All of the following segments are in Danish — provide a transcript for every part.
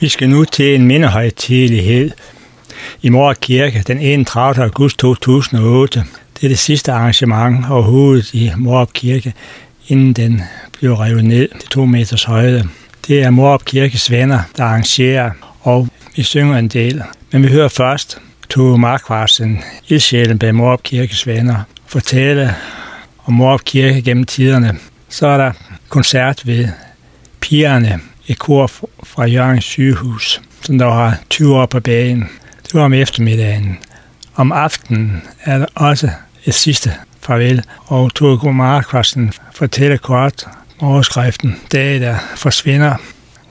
Vi skal nu til en mindehøjtidelighed i Mor Kirke den 31. august 2008. Det er det sidste arrangement overhovedet i Morup Kirke, inden den bliver revet ned til to meters højde. Det er Morup Kirkes venner, der arrangerer, og vi synger en del. Men vi hører først Tove Markvarsen, ildsjælen bag Morup Kirkes venner, fortælle om Morup Kirke gennem tiderne. Så er der koncert ved Pigerne, et kor fra Jørgens sygehus, som der var 20 år på bagen. Det var om eftermiddagen. Om aftenen er der også et sidste farvel, og Tore Markvarsen fortæller kort overskriften Dag, der forsvinder,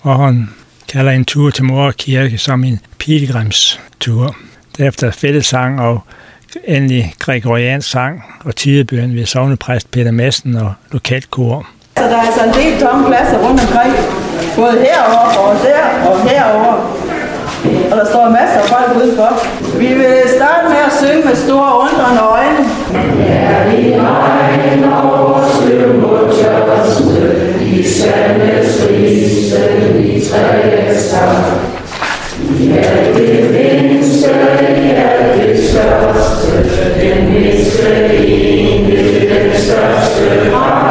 og han kalder en tur til Mor Kirke som en pilgrimstur. Derefter fællesang og endelig gregoriansk sang og tidebøn ved sovnepræst Peter Madsen og lokalkor. Så der er altså en del tomme pladser rundt omkring, både herover og der og herover. Og der står masser af folk udenfor. Vi vil starte med at synge med store undrende øjne. Ja, i regn over sløv mod tørste, i sandets rise, i træets Ja, det mindste, ja, det største, den mindste enhed, den største kraft.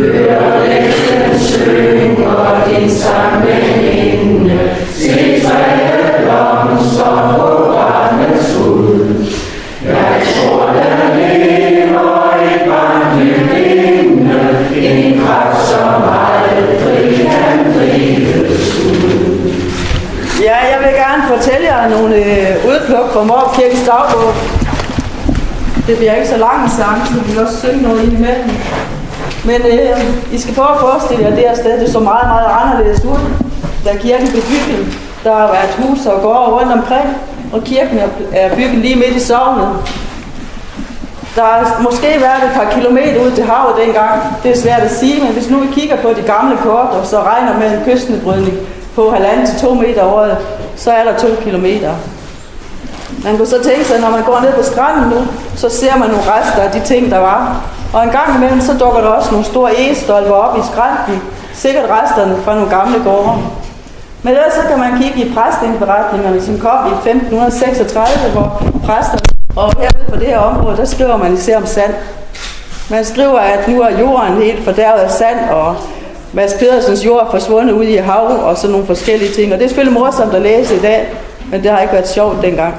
Hør lægten synger din sang med hende, se træet blomster på barnets hud. Jeg tror, der lever et barn i hende, en kraft, som aldrig kan drives ud. Ja, jeg vil gerne fortælle jer nogle øh, udpluk fra Morp Kirkes dagbog. Det bliver ikke så lang en sang, så vi vil også synge noget ind imellem. Men øh, I skal prøve at forestille jer det her sted. Det så meget, meget anderledes ud, da kirken blev bygget. Der har været hus og gårde rundt omkring, og kirken er bygget lige midt i sovnet. Der har måske været et par kilometer ud til havet dengang. Det er svært at sige, men hvis nu vi kigger på de gamle kort, og så regner med en kystnedbrydning på halvanden til to meter over, så er der to kilometer. Man kunne så tænke sig, når man går ned på stranden nu, så ser man nogle rester af de ting, der var. Og en gang imellem, så dukker der også nogle store egestolper op i skrænten. Sikkert resterne fra nogle gamle gårde. Men ellers så kan man kigge i præstindberetningerne, som kom i 1536, hvor præsterne og herude på det her område, der skriver man især om sand. Man skriver, at nu er jorden helt fordærvet af sand, og Mads Pedersens jord er forsvundet ud i hav og sådan nogle forskellige ting. Og det er selvfølgelig morsomt at læse i dag, men det har ikke været sjovt dengang.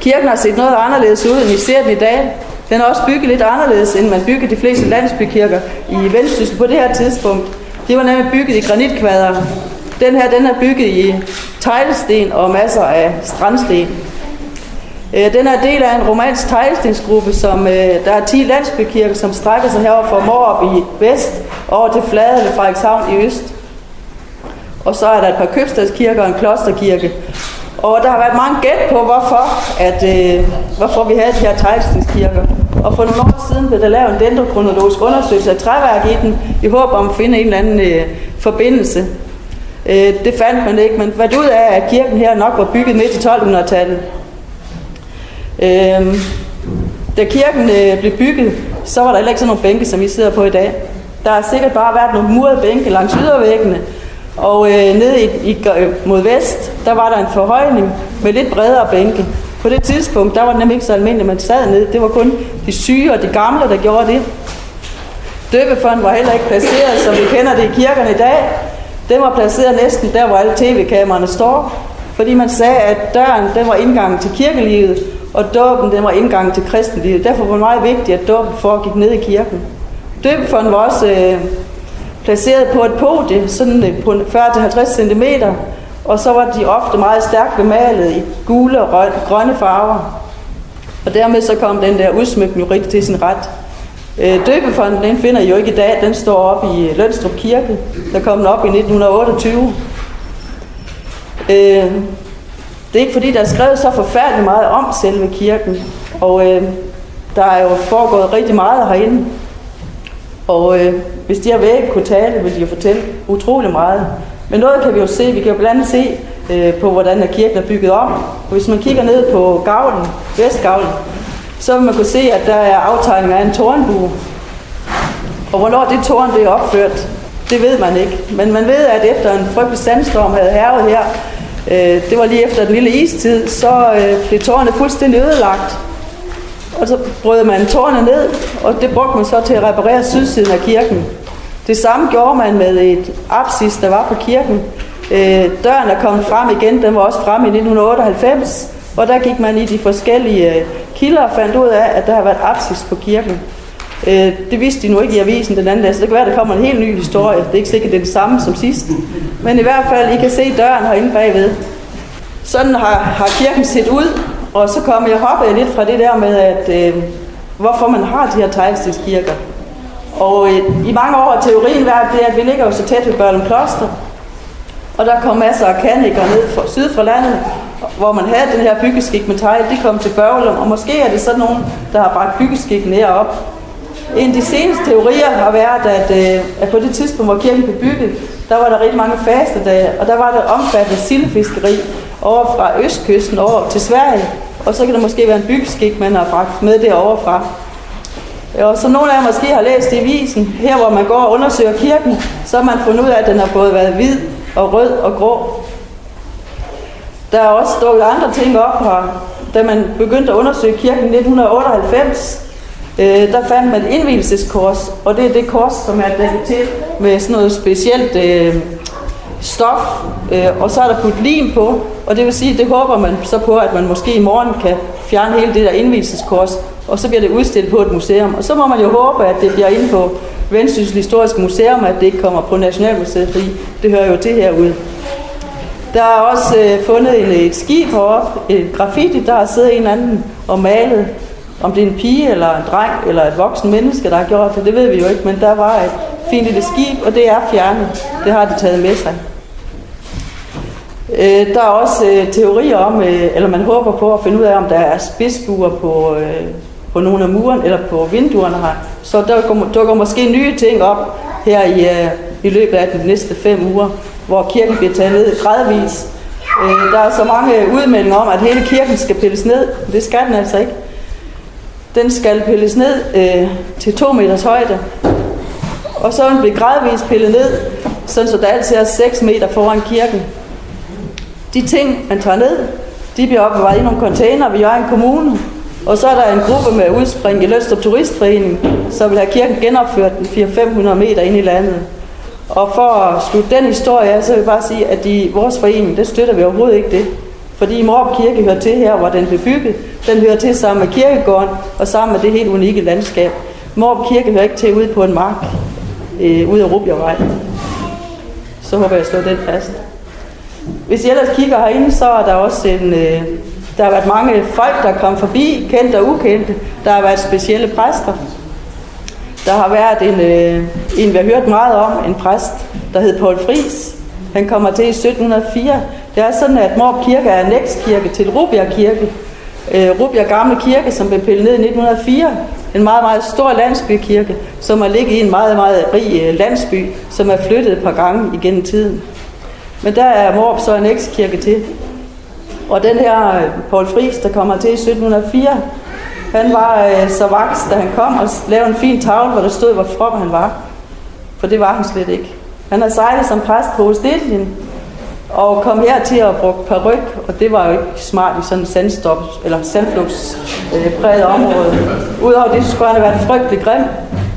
Kirken har set noget anderledes ud, end vi ser den i dag. Den er også bygget lidt anderledes, end man byggede de fleste landsbykirker i Vendsyssel på det her tidspunkt. De var nemlig bygget i granitkvader. Den her den er bygget i teglsten og masser af strandsten. Øh, den er del af en romansk teglstensgruppe, som øh, der er 10 landsbykirker, som strækker sig herover fra Morup i vest over til Flade eller Frederikshavn i øst. Og så er der et par købstadskirker og en klosterkirke. Og der har været mange gæt på, hvorfor, at, øh, hvorfor vi havde de her teglstenskirker. Og for nogle år siden blev der lavet en dendrokronologisk undersøgelse af træværk i den, i håb om at finde en eller anden øh, forbindelse. Øh, det fandt man ikke, men fandt ud af, at kirken her nok var bygget midt i 1200-tallet. Øh, da kirken øh, blev bygget, så var der heller ikke sådan nogle bænke, som vi sidder på i dag. Der har sikkert bare været nogle murede bænke langs ydervæggene, og øh, nede i, i, mod vest, der var der en forhøjning med lidt bredere bænke. På det tidspunkt, der var det nemlig ikke så almindeligt, at man sad ned. Det var kun de syge og de gamle, der gjorde det. Døbefonden var heller ikke placeret, som vi kender det i kirkerne i dag. Den var placeret næsten der, hvor alle tv-kameraerne står. Fordi man sagde, at døren den var indgangen til kirkelivet, og dåben den var indgangen til kristenlivet. Derfor var det meget vigtigt, at dåben foregik ned i kirken. Døbefonden var også øh, placeret på et podie, sådan øh, på 40-50 cm, og så var de ofte meget stærkt bemalet i gule og grønne farver. Og dermed så kom den der udsmykning jo rigtig til sin ret. Øh, døbefonden, den finder I jo ikke i dag, den står op i øh, Lønstrup Kirke. Der kom den op i 1928. Øh, det er ikke fordi, der er skrevet så forfærdeligt meget om selve kirken, og øh, der er jo foregået rigtig meget herinde. Og øh, hvis de her vægge kunne tale, ville de jo fortælle utrolig meget. Men noget kan vi jo se, vi kan jo blandt andet se øh, på, hvordan der kirken er bygget om. Og hvis man kigger ned på gavlen, vestgavlen, så vil man kunne se, at der er aftegninger af en tårnbue. Og hvornår det tårn blev opført, Det ved man ikke. Men man ved, at efter en frygtelig sandstorm havde hervet her, øh, det var lige efter den lille istid, så øh, blev tårnet fuldstændig ødelagt. Og så brød man tårnet ned, og det brugte man så til at reparere sydsiden af kirken. Det samme gjorde man med et apsis, der var på kirken. Øh, døren er kommet frem igen, den var også frem i 1998, og der gik man i de forskellige øh, kilder og fandt ud af, at der har været apsis på kirken. Øh, det vidste de nu ikke i avisen den anden dag, så det kan være, at der kommer en helt ny historie. Det er ikke sikkert, det er den samme som sidst. Men i hvert fald, I kan se døren herinde bagved. Sådan har, har kirken set ud, og så kom jeg hoppede lidt fra det der med, at øh, hvorfor man har de her teglstenskirker. Og øh, i mange år har teorien været det, at vi ligger jo så tæt ved Børlum Kloster, og der kom masser af kanikere ned fra, syd for landet, hvor man havde den her byggeskik med tegl, de kom til Børlum, og måske er det sådan nogen, der har bragt byggeskik ned op. En af de seneste teorier har været, at, øh, at på det tidspunkt, hvor kirken blev bygget, der var der rigtig mange fastedage, og der var der omfattende sildefiskeri over fra østkysten over til Sverige, og så kan der måske være en byggeskik, man har bragt med derovre fra. Og som nogle af jer måske har læst i visen, her hvor man går og undersøger kirken, så har man fundet ud af, at den har både været hvid og rød og grå. Der er også stået andre ting op her. Da man begyndte at undersøge kirken i 1998, øh, der fandt man indvielseskors, og det er det kors, som er dækket til med sådan noget specielt øh, stof, øh, og så er der puttet lim på, og det vil sige, det håber man så på, at man måske i morgen kan fjerne hele det der indvielseskors, og så bliver det udstillet på et museum. Og så må man jo håbe, at det bliver inde på Vendsyssel Historiske Museum, at det ikke kommer på Nationalmuseet, fordi det hører jo til herude. Der er også øh, fundet en, et skib heroppe, et graffiti, der har siddet en eller anden og malet, om det er en pige eller en dreng eller et voksen menneske, der har gjort det, det ved vi jo ikke, men der var et fint lille skib, og det er fjernet. Det har de taget med sig. Øh, der er også øh, teorier om, øh, eller man håber på at finde ud af, om der er spidsbuer på, øh, på nogle af muren, eller på vinduerne her. Så der dukker måske nye ting op her i, øh, i løbet af de næste fem uger, hvor kirken bliver taget ned gradvis. Øh, der er så mange udmeldinger om, at hele kirken skal pilles ned. Det skal den altså ikke. Den skal pilles ned øh, til to meters højde. Og så vil den gradvist pillet ned, sådan så der altid er 6 meter foran kirken. De ting, man tager ned, de bliver opbevaret i nogle container ved Jørgen Kommune. Og så er der en gruppe med udspring i Lønstrup Turistforening, som vil have kirken genopført 400-500 meter ind i landet. Og for at slutte den historie af, så vil jeg bare sige, at i vores forening, det støtter vi overhovedet ikke det. Fordi Morup Kirke hører til her, hvor den blev bygget. Den hører til sammen med kirkegården og sammen med det helt unikke landskab. Morup Kirke hører ikke til ude på en mark øh, ud af Rubjervej. Så håber jeg, at slå den fast. Hvis I ellers kigger herinde, så er der også en... Øh, der har været mange folk, der kom forbi, kendte og ukendte. Der har været specielle præster. Der har været en, øh, en vi har hørt meget om, en præst, der hed Paul Fris. Han kommer til i 1704. Det er sådan, at Morp Kirke er nækstkirke til Rubjerg Kirke. Øh, Rubjerg Gamle Kirke, som blev pillet ned i 1904. En meget, meget stor landsbykirke, som har ligget i en meget, meget rig øh, landsby, som er flyttet et par gange igennem tiden. Men der er Morp så en ekskirke til. Og den her øh, Paul Friis, der kommer til i 1704, han var øh, så vaks, da han kom og lavede en fin tavle, hvor der stod, hvor from han var. For det var han slet ikke. Han har sejlet som præst på Ostetien, og kom her til at bruge peruk, og det var jo ikke smart i sådan en sandstop, eller sandflugtspræget øh, område. Udover det, så skulle han have været frygtelig grim.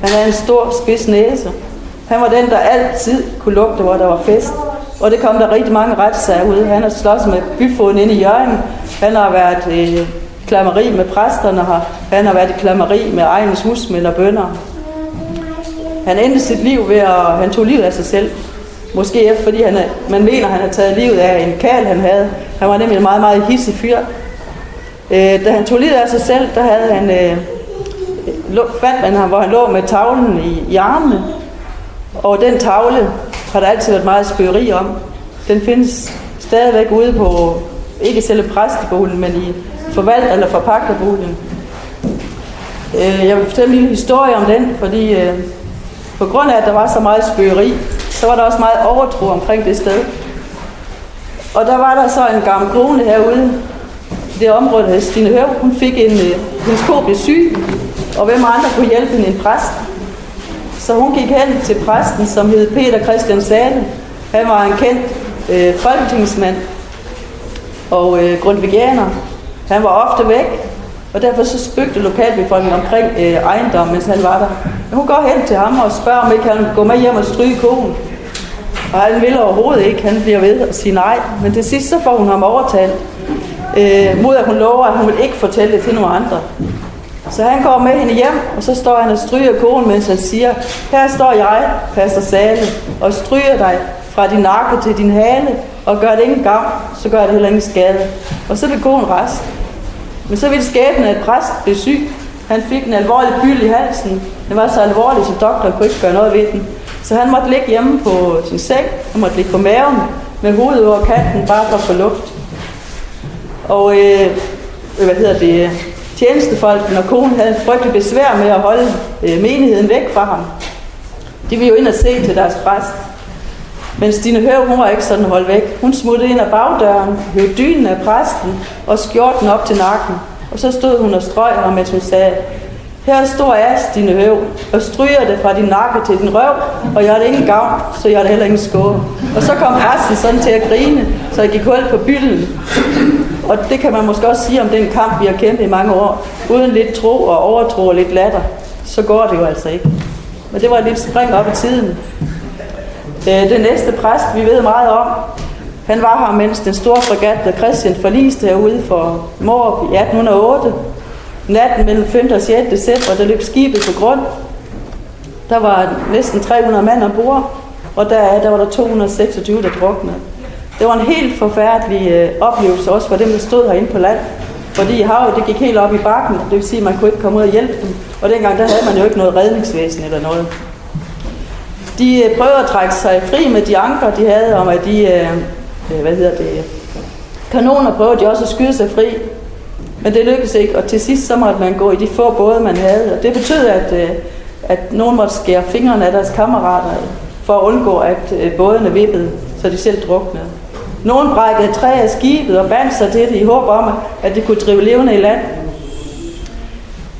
Han havde en stor spids næse. Han var den, der altid kunne lugte, hvor der var fest. Og det kom der rigtig mange retssager ud. Han har slået med byfoden inde i Jørgen. Han har været øh, i klammeri med præsterne her. Han har været i klammeri med egens husmænd og bønder. Han endte sit liv ved at... Han tog livet af sig selv. Måske fordi han, man mener, han har taget livet af en kal, han havde. Han var nemlig en meget, meget hissig fyr. Øh, da han tog livet af sig selv, der havde han... Øh, fandt man ham, hvor han lå med tavlen i, i armene. Og den tavle har der altid været meget spøgeri om. Den findes stadigvæk ude på, ikke selve præsteboligen, men i forvalt- eller forpagterboligen. Øh, jeg vil fortælle en lille historie om den, fordi øh, på grund af, at der var så meget spøgeri, så var der også meget overtro omkring det sted. Og der var der så en gammel kone herude, i det område, der Stine Høv, hun fik en, øh, hendes ko blev syg, og hvem andre kunne hjælpe hende en præst. Så hun gik hen til præsten, som hed Peter Christian Sale. Han var en kendt øh, folketingsmand og øh, grundvigianer. Han var ofte væk, og derfor så spøgte lokalbefolkningen omkring øh, ejendommen, mens han var der. Men hun går hen til ham og spørger, om ikke han vil gå med hjem og stryge konen. Og han vil overhovedet ikke. Han bliver ved at sige nej. Men til sidst så får hun ham overtalt. Øh, mod at hun lover, at hun vil ikke fortælle det til nogen andre. Så han går med hende hjem, og så står han og stryger konen, mens han siger, her står jeg, pastor Sale, og stryger dig fra din nakke til din hale, og gør det ingen gavn, så gør det heller ingen skade. Og så blev konen rest. Men så ville skæbnen, at præst blev syg. Han fik en alvorlig byld i halsen. Den var så alvorlig, så doktoren kunne ikke gøre noget ved den. Så han måtte ligge hjemme på sin seng. Han måtte ligge på maven med hovedet over kanten, bare for at få luft. Og øh, hvad hedder det, tjenestefolken og konen havde en frygtelig besvær med at holde øh, menigheden væk fra ham. De ville jo ind og se til deres præst. Men Stine Høv, hun var ikke sådan holdt væk. Hun smuttede ind ad bagdøren, hørte dynen af præsten og skjorten op til nakken. Og så stod hun og strøg ham, mens hun sagde, her står jeg, Stine Høv, og stryger det fra din nakke til din røv, og jeg har det ingen gavn, så jeg har det heller ingen skåre. Og så kom præsten sådan til at grine, så jeg gik hul på bylden. Og det kan man måske også sige om den kamp, vi har kæmpet i mange år. Uden lidt tro og overtro og lidt latter, så går det jo altså ikke. Men det var et lille spring op i tiden. Det den næste præst, vi ved meget om, han var her, mens den store fregat, der Christian forliste herude for Morp i 1808. Natten mellem 5. og 6. december, der løb skibet på grund. Der var næsten 300 mand ombord, og der, der var der 226, der druknede. Det var en helt forfærdelig øh, oplevelse også for dem, der stod herinde på land. Fordi havet det gik helt op i bakken, det vil sige, at man kunne ikke komme ud og hjælpe dem. Og dengang der havde man jo ikke noget redningsvæsen eller noget. De øh, prøvede at trække sig fri med de anker, de havde, om at de, øh, øh hvad hedder det, kanoner prøvede de også at skyde sig fri. Men det lykkedes ikke, og til sidst så måtte man gå i de få både, man havde. Og det betød, at, øh, at nogen måtte skære fingrene af deres kammerater, for at undgå, at øh, bådene vippede, så de selv druknede. Nogen brækkede træ af skibet og bandt sig til det i håb om, at de kunne drive levende i land.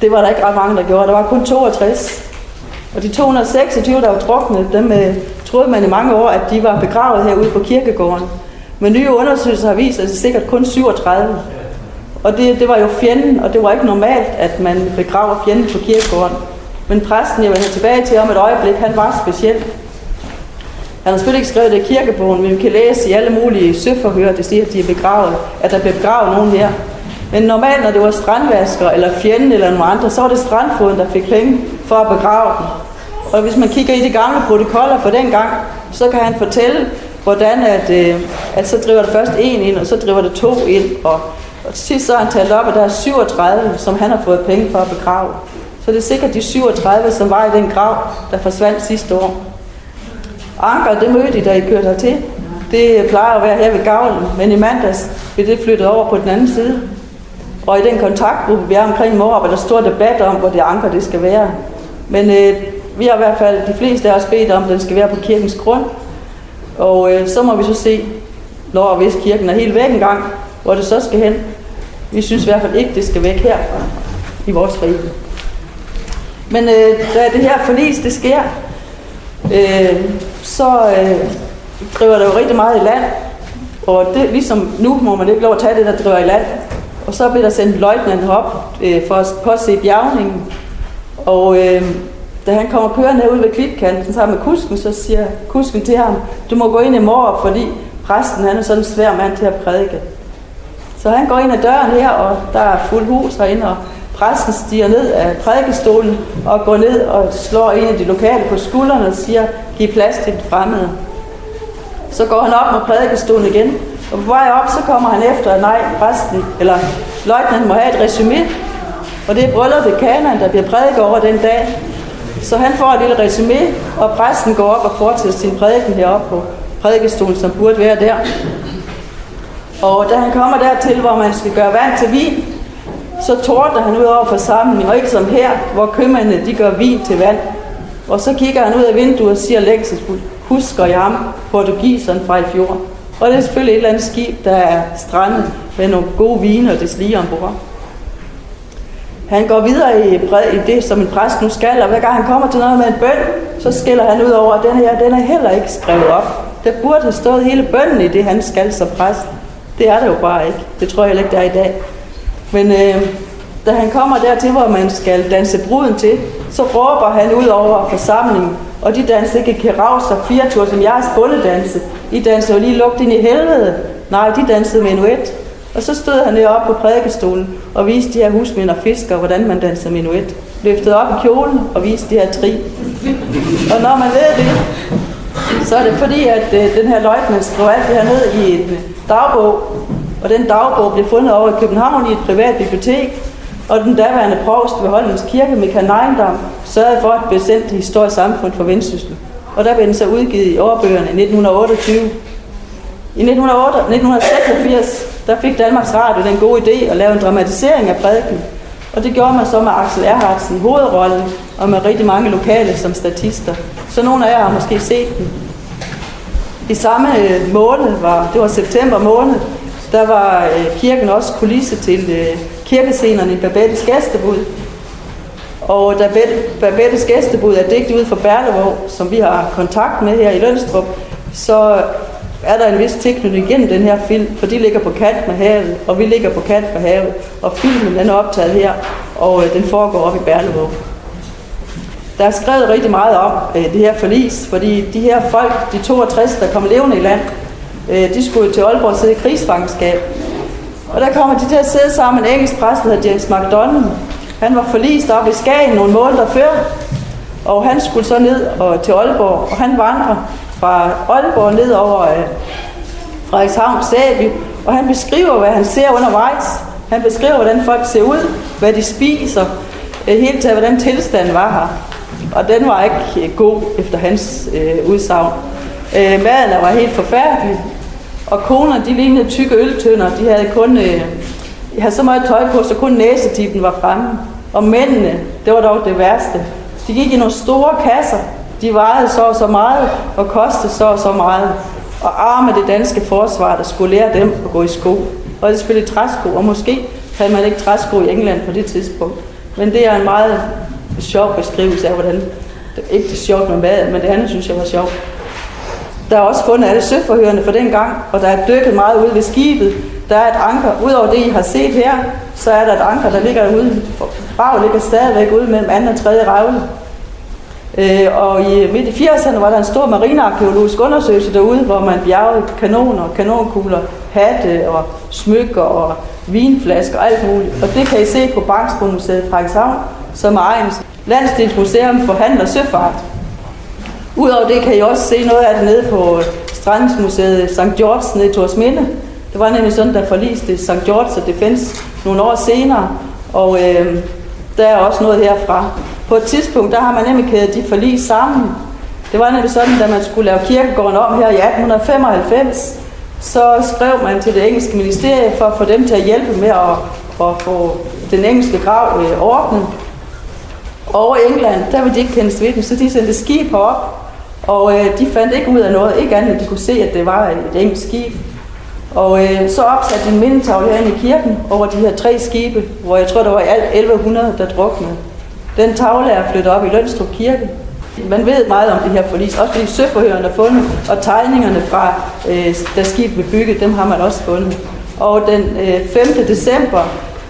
Det var der ikke ret mange, der gjorde. Der var kun 62. Og de 226, der var druknet, dem øh, troede man i mange år, at de var begravet herude på kirkegården. Men nye undersøgelser har vist, at det er sikkert kun 37. Og det, det var jo fjenden, og det var ikke normalt, at man begraver fjenden på kirkegården. Men præsten, jeg vil have tilbage til om et øjeblik, han var speciel. Han har selvfølgelig ikke skrevet det i kirkebogen, men vi kan læse i alle mulige søforhør, det siger, at de er begravet, at der bliver begravet nogen her. Men normalt, når det var strandvasker eller fjenden eller nogen andre, så var det strandfoden, der fik penge for at begrave dem. Og hvis man kigger i de gamle protokoller for den gang, så kan han fortælle, hvordan at, øh, at så driver der først en ind, og så driver der to ind, og, og til sidst så har han talt op, at der er 37, som han har fået penge for at begrave. Så det er sikkert de 37, som var i den grav, der forsvandt sidste år. Anker, det mødte I, da I kørte hertil. Det plejer at være her ved gavlen, men i mandags blev det flyttet over på den anden side. Og i den kontaktgruppe, vi er omkring Morup, er der stor debat om, hvor det anker det skal være. Men øh, vi har i hvert fald, de fleste af os bedt om, at den skal være på kirkens grund. Og øh, så må vi så se, når og hvis kirken er helt væk engang, hvor det så skal hen. Vi synes i hvert fald ikke, det skal væk her i vores forening. Men øh, da det her forlis, det sker, øh, så øh, driver der jo rigtig meget i land. Og det, ligesom nu må man ikke lov at tage det, der driver i land. Og så bliver der sendt løjtnant op øh, for at påse bjergningen. Og øh, da han kommer kørende ud ved klipkanten sammen med kusken, så siger kusken til ham, du må gå ind i mor, fordi præsten han er sådan en svær mand til at prædike. Så han går ind ad døren her, og der er fuld hus herinde, og præsten stiger ned af prædikestolen og går ned og slår en af de lokale på skuldrene og siger, giv plads til den fremmede. Så går han op med prædikestolen igen, og på vej op, så kommer han efter, at nej, præsten, eller løjtnanten må have et resume, og det er brylluppet kanon, der bliver prædiket over den dag. Så han får et lille resume, og præsten går op og fortsætter sin prædiken heroppe på prædikestolen, som burde være der. Og da han kommer dertil, hvor man skal gøre vand til vin, så tordner han ud over forsamlingen, og ikke som her, hvor købmændene de gør vin til vand. Og så kigger han ud af vinduet og siger længselsfuldt, husker jeg ham, portugiseren fra i fjor. Og det er selvfølgelig et eller andet skib, der er strandet med nogle gode viner og det lige ombord. Han går videre i, bred, i det, som en præst nu skal, og hver gang han kommer til noget med en bøn, så skiller han ud over, at den her, den er heller ikke skrevet op. Der burde have stået hele bønnen i det, han skal som præst. Det er der jo bare ikke. Det tror jeg heller ikke, der er i dag. Men øh, da han kommer dertil, hvor man skal danse bruden til, så råber han ud over forsamlingen, og de danser ikke keravs og firetur som jeres bundedanse. I danser jo lige lugt ind i helvede. Nej, de dansede menuet. Og så stod han deroppe på prædikestolen og viste de her husmænd og fiskere, hvordan man danser menuet. Løftede op i kjolen og viste de her tri. Og når man ved det, så er det fordi, at øh, den her løjtnant skrev alt det her ned i en øh, dagbog. Og den dagbog blev fundet over i København i et privat bibliotek. Og den daværende provst ved Holmens Kirke, Michael Neindam, sørgede for at blive sendt til Historisk Samfund for Vendsyssel. Og der blev den så udgivet i årbøgerne i 1928. I 1986 der fik Danmarks Radio den gode idé at lave en dramatisering af prædiken. Og det gjorde man så med Axel Erhardsen i hovedrollen, og med rigtig mange lokale som statister. Så nogle af jer har måske set den. I samme øh, måned, var, det var september måned, der var øh, kirken også kulisse til øh, kirkescenerne i Babettes gæstebud. Og da Babettes gæstebud er digt ud for Berlevåg, som vi har kontakt med her i Lønstrup, så er der en vis tilknytning igennem den her film, for de ligger på kant med havet, og vi ligger på kant med havet. Og filmen den er optaget her, og øh, den foregår op i Berlevåg. Der er skrevet rigtig meget om øh, det her forlis, fordi de her folk, de 62, der kom levende i land, øh, de skulle til Aalborg sidde i krigsfangenskab. Og der kommer de til at sidde sammen med en engelsk præst, der hedder James McDonald. Han var forlist op i Skagen nogle måneder før, og han skulle så ned og, til Aalborg, og han vandrer fra Aalborg ned over øh, Frederikshavn Sæby, og han beskriver, hvad han ser undervejs. Han beskriver, hvordan folk ser ud, hvad de spiser, øh, helt taget, hvordan tilstanden var her. Og den var ikke øh, god efter hans øh, udsagn. Øh, maden var helt forfærdelig, og koner, de lignede tykke øltønder. De havde kun øh, de havde så meget tøj på, så kun næsetippen var fremme. Og mændene, det var dog det værste. De gik i nogle store kasser, de vejede så og så meget og kostede så og så meget. Og arme det danske forsvar, der skulle lære dem at gå i sko. Og det spillede træsko, og måske havde man ikke træsko i England på det tidspunkt. Men det er en meget sjov beskrivelse af, hvordan det er ikke det sjovt med mad, men det andet synes jeg var sjovt. Der er også fundet alle søforhørende for den gang, og der er dykket meget ud ved skibet. Der er et anker, udover det I har set her, så er der et anker, der ligger ude. Bag ligger stadigvæk ude mellem anden og tredje revle. Øh, og i midt i 80'erne var der en stor marinearkeologisk undersøgelse derude, hvor man bjergede kanoner, kanonkugler, hatte og smykker og vinflasker og alt muligt. Og det kan I se på Bangsbundmuseet Frederikshavn, som er egens landsdelsmuseum for handel og søfart. Udover det kan I også se noget af det nede på øh, Strandingsmuseet St. George nede i Torsminde. Det var nemlig sådan, der forliste St. George og Defense nogle år senere, og øh, der er også noget herfra. På et tidspunkt, der har man nemlig kædet de forlig sammen. Det var nemlig sådan, da man skulle lave kirkegården om her i 1895, så skrev man til det engelske ministerie for at få dem til at hjælpe med at, at få den engelske grav øh, ordnet. Over England, der ville de ikke kendes ved den, så de sendte skib op, og øh, de fandt ikke ud af noget, ikke andet end de kunne se, at det var et engelsk skib. Og øh, så opsatte en mindetavle herinde i kirken over de her tre skibe, hvor jeg tror, der var i alt 1100, der druknede. Den tavle er flyttet op i Lønstrup Kirke. Man ved meget om det her forlis, også fordi søforhørende er fundet, og tegningerne fra, øh, da skibet blev bygget, dem har man også fundet. Og den øh, 5. december,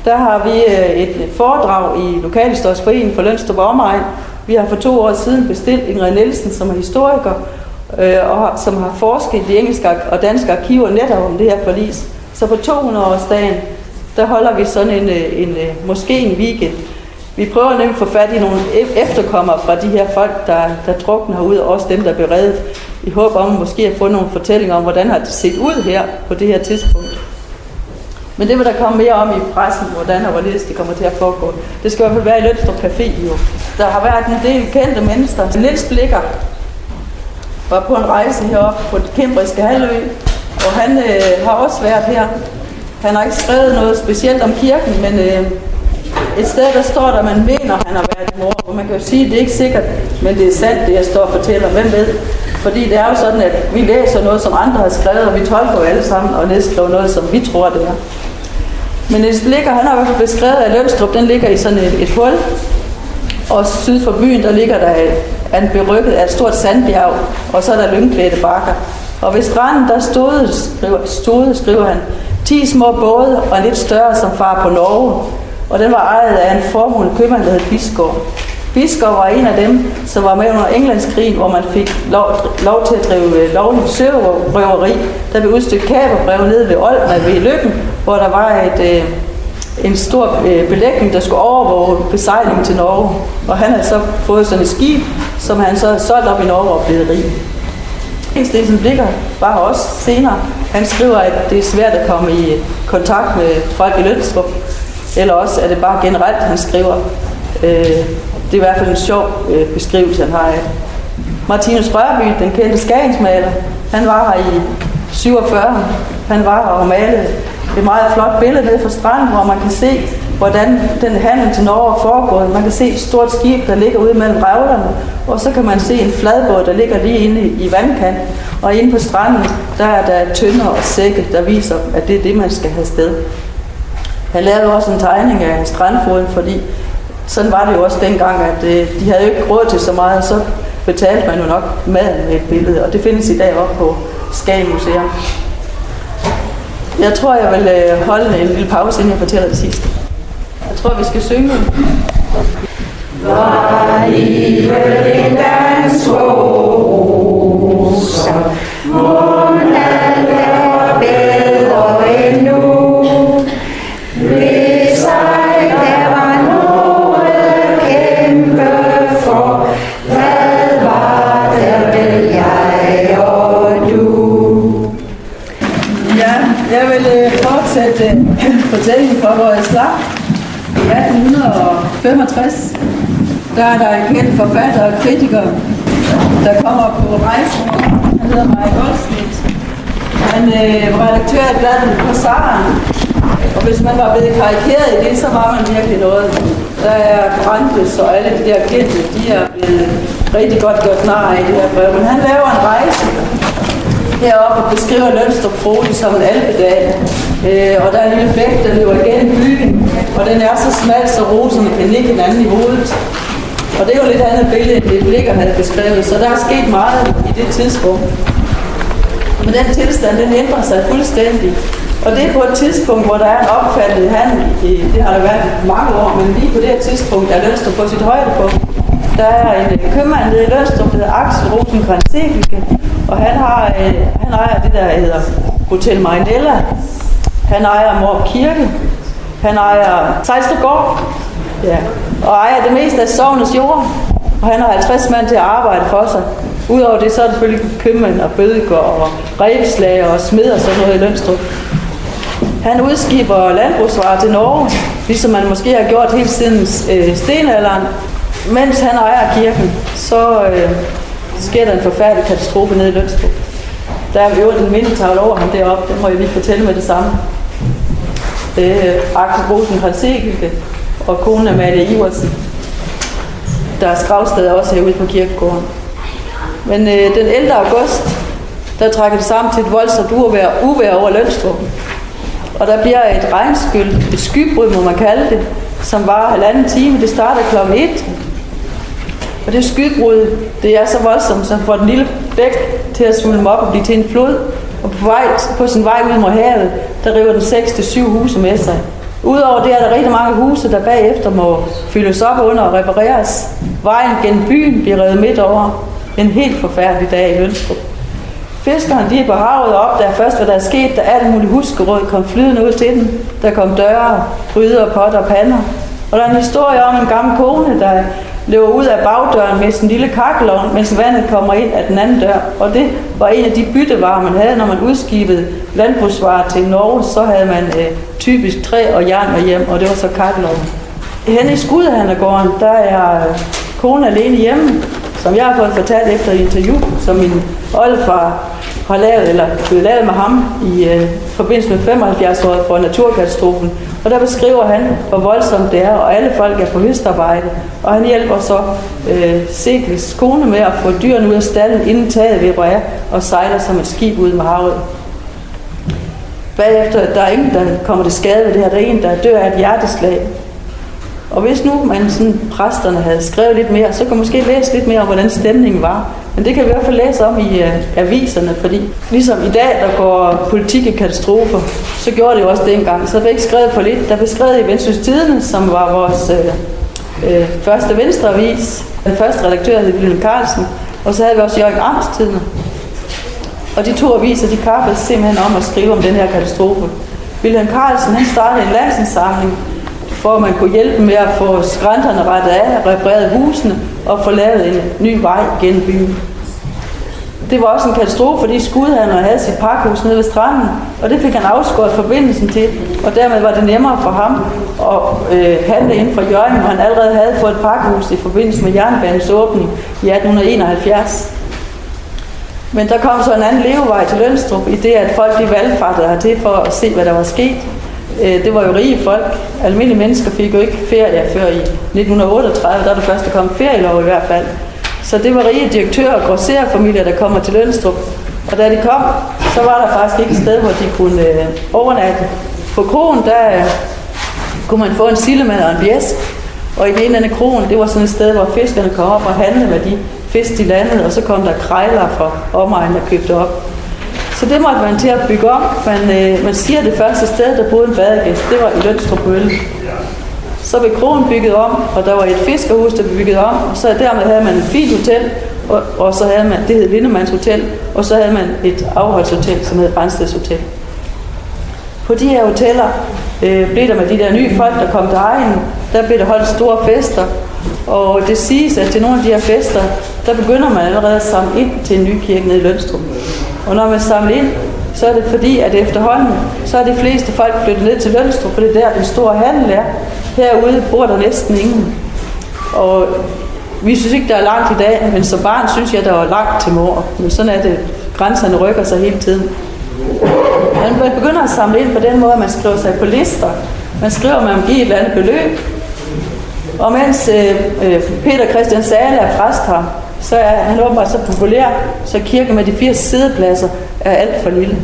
der har vi øh, et foredrag i Lokalhistorisk Forening for Lønstrup Omegn. Vi har for to år siden bestilt Ingrid Nielsen, som er historiker, øh, og som har forsket i de engelske og danske arkiver netop om det her forlis. Så på 200-årsdagen, der holder vi sådan en, øh, en, en måske en weekend, vi prøver nemlig at få fat i nogle e- efterkommere fra de her folk, der, der drukner ud, og også dem, der blev reddet, i håb om måske at få nogle fortællinger om, hvordan har det set ud her på det her tidspunkt. Men det vil der komme mere om i pressen, hvordan og hvorledes det kommer til at foregå. Det skal i hvert fald være i Lønstrup Café jo. Der har været en del kendte mennesker. Niels Blikker var på en rejse heroppe på det kæmbriske halvø, og han øh, har også været her. Han har ikke skrevet noget specielt om kirken, men øh, et sted, der står der, man mener, han har været mor. Og man kan jo sige, at det er ikke sikkert, men det er sandt, det jeg står og fortæller. Hvem ved? Fordi det er jo sådan, at vi læser noget, som andre har skrevet, og vi tolker jo alle sammen og nedskriver noget, som vi tror, det er. Men Niels Blikker, han har i hvert fald beskrevet, at Lønstrup den ligger i sådan et, et hul, og syd for byen, der ligger der en berykket af et stort sandbjerg, og så er der lyngklædte bakker. Og ved stranden, der stod, skriver, stod, skriver han, 10 små både og lidt større som far på Norge. Og den var ejet af en formue købmand, der hed Biskov. Biskov var en af dem, som var med under Englandskrigen, hvor man fik lov, lov til at drive øh, lovligt sørøveri. Der blev udstykket kaberbrev nede ved Olden ved Lykken, hvor der var et, øh, en stor øh, belægning, der skulle overvåge besejlingen til Norge. Og han havde så fået sådan et skib, som han så havde solgt op i Norge og blevet rig. Stensen Blikker var også senere. Han skriver, at det er svært at komme i kontakt med folk i Lønstrup. Eller også er det bare generelt, han skriver. Øh, det er i hvert fald en sjov øh, beskrivelse, han har af Martinus Rørby, den kendte skagensmaler, han var her i 47. Han var her og malede et meget flot billede nede fra stranden, hvor man kan se, hvordan den handel til Norge er foregået. Man kan se et stort skib, der ligger ude mellem revlerne, og så kan man se en fladbåd, der ligger lige inde i vandkanten. Og inde på stranden, der er der tønder og sække, der viser, at det er det, man skal have sted. Han lavede også en tegning af strandfoden, fordi sådan var det jo også dengang, at øh, de havde jo ikke råd til så meget, så betalte man jo nok maden med et billede, og det findes i dag op på Skagen Museum. Jeg tror, jeg vil øh, holde en lille pause, inden jeg fortæller det sidste. Jeg tror, vi skal synge. Var livet en dansk roser, der er der en kendt forfatter og kritiker, der kommer på rejsen. Han hedder Maja Goldsmith. Han øh, var redaktør af bladet på Saren. Og hvis man var blevet karikeret i det, så var man virkelig noget. Der er Brandes og alle de der kendte, de er blevet rigtig godt gjort nar i det her brev. Men han laver en rejse heroppe og beskriver Lønstrup Frode som en alpedal. Øh, og der er en lille bæk, der løber igennem byen, og den er så smal, så roserne kan ligge hinanden i hovedet. Og det er jo lidt andet billede, end det Blikker havde beskrevet, så der er sket meget i det tidspunkt. Men den tilstand, den ændrer sig fuldstændig. Og det er på et tidspunkt, hvor der er en opfattet handel, det har der været mange år, men lige på det her tidspunkt er Lønstrup på sit højdepunkt. Der er en øh, købmand nede i Lønstrup, der hedder Axel Rosenkrantz og han, har, øh, han ejer det, der hedder Hotel Marinella. Han ejer Morp Kirke. Han ejer Sejstrup Ja. Og ejer det meste af sovnets jord. Og han har 50 mand til at arbejde for sig. Udover det, så er det selvfølgelig købmænd og bødegård og rebslager og smed og sådan noget i Lønstrup. Han udskiber landbrugsvarer til Norge, ligesom man måske har gjort hele siden øh, stenalderen. Mens han ejer kirken, så øh, sker der en forfærdelig katastrofe nede i Lønstrup. Der er jo en mindetavle over ham deroppe, det må jeg lige fortælle med det samme. Det er Axel Rosenkrantz og kone Amalie Iversen. Der er også herude på kirkegården. Men øh, den 11. august, der trækker det sammen til et voldsomt uvær, uvær over Lønstrup. Og der bliver et regnskyld, et skybrud må man kalde det, som var halvanden time. Det starter kl. 1. Og det skybrud, det er så voldsomt, så får den lille bæk til at svulme op og blive til en flod. Og på, vej, på sin vej ud mod havet, der river den 6-7 huse med sig. Udover det er der rigtig mange huse, der bagefter må fyldes op under og repareres. Vejen gennem byen bliver revet midt over. En helt forfærdelig dag i Lønstrup. Fiskeren de er på havet og opdager først, hvad der er sket, da alt muligt huskeråd kom flydende ud til den. Der kom døre, gryder, potter og pander. Og der er en historie om en gammel kone, der løber ud af bagdøren med sin lille kakkelovn, mens vandet kommer ind af den anden dør. Og det var en af de byttevarer, man havde, når man udskibede landbrugsvarer til Norge. Så havde man øh, typisk træ og jern med hjem, og det var så kakkelovnen. Henne i Skudhandlergården, der er øh, kone alene hjemme, som jeg har fået fortalt efter et interview, som min oldefar har lavet, eller blev lavet med ham i øh, forbindelse med 75 år for naturkatastrofen. Og der beskriver han, hvor voldsomt det er, og alle folk er på høstarbejde. Og han hjælper så øh, Segels kone med at få dyrene ud af stallen, inden taget vibrerer, og sejler som et skib ud med havet. bagefter, der er ingen, der kommer til skade ved det her. Der er en, der dør af et hjerteslag. Og hvis nu man sådan, præsterne havde skrevet lidt mere, så kunne man måske læse lidt mere om, hvordan stemningen var. Men det kan vi i hvert fald læse om i uh, aviserne, fordi ligesom i dag, der går politik i katastrofer, så gjorde det jo også dengang. Så det blev ikke skrevet for lidt. Der blev skrevet i Vendsyns Tidene, som var vores uh, uh, første venstreavis. Den første redaktør hed Wilhelm Carlsen, og så havde vi også Jørgen Amtstidene. Og de to aviser, de kappede simpelthen om at skrive om den her katastrofe. Wilhelm Carlsen, han startede en landsindsamling, for at man kunne hjælpe med at få skrænterne rettet af, repareret husene og få lavet en ny vej gennem byen. Det var også en katastrofe, fordi skudhandler havde sit pakhus nede ved stranden, og det fik han afskåret forbindelsen til, og dermed var det nemmere for ham at øh, handle inden for Jørgen, hvor han allerede havde fået et pakhus i forbindelse med jernbanens åbning i 1871. Men der kom så en anden levevej til Lønstrup, i det at folk de valgfartede hertil for at se, hvad der var sket. Øh, det var jo rige folk. Almindelige mennesker fik jo ikke ferie før i 1938, der er det første, kom ferielov i hvert fald. Så det var rige direktører og grosserfamilier, der kommer til Lønstrup. Og da de kom, så var der faktisk ikke et sted, hvor de kunne øh, overnatte. På krogen, der øh, kunne man få en sildemand og en bjæs. Og i den ene af krogen, det var sådan et sted, hvor fiskerne kom op og handlede med de fisk, de landede. Og så kom der krejler fra omegnen, og købte op. Så det måtte man til at bygge om. Man, øh, man siger, at det første sted, der boede en badegæst, det var i Lønstrup Mølle. Så blev kronen bygget om, og der var et fiskerhus, der blev bygget om, og så dermed havde man et fint hotel, og, og så havde man, det hed Lindemanns Hotel, og så havde man et afholdshotel, som hed Brandsteds Hotel. På de her hoteller øh, blev der med de der nye folk, der kom til egen, der blev der holdt store fester, og det siges, at til nogle af de her fester, der begynder man allerede at samle ind til en ny kirke nede i Lønstrup. Og når man samler ind, så er det fordi, at efterhånden, så er de fleste folk flyttet ned til Lønstrup, for det er der, den store handel er. Herude bor der næsten ingen. Og vi synes ikke, der er langt i dag, men som barn synes jeg, der var langt til mor. Men sådan er det. Grænserne rykker sig hele tiden. Men man begynder at samle ind på den måde, at man skriver sig på lister. Man skriver, at man vil give et eller andet beløb. Og mens øh, øh Peter Christian Sale er præst her, så er han åbenbart så populær, så kirken med de 80 sædepladser er alt for lille.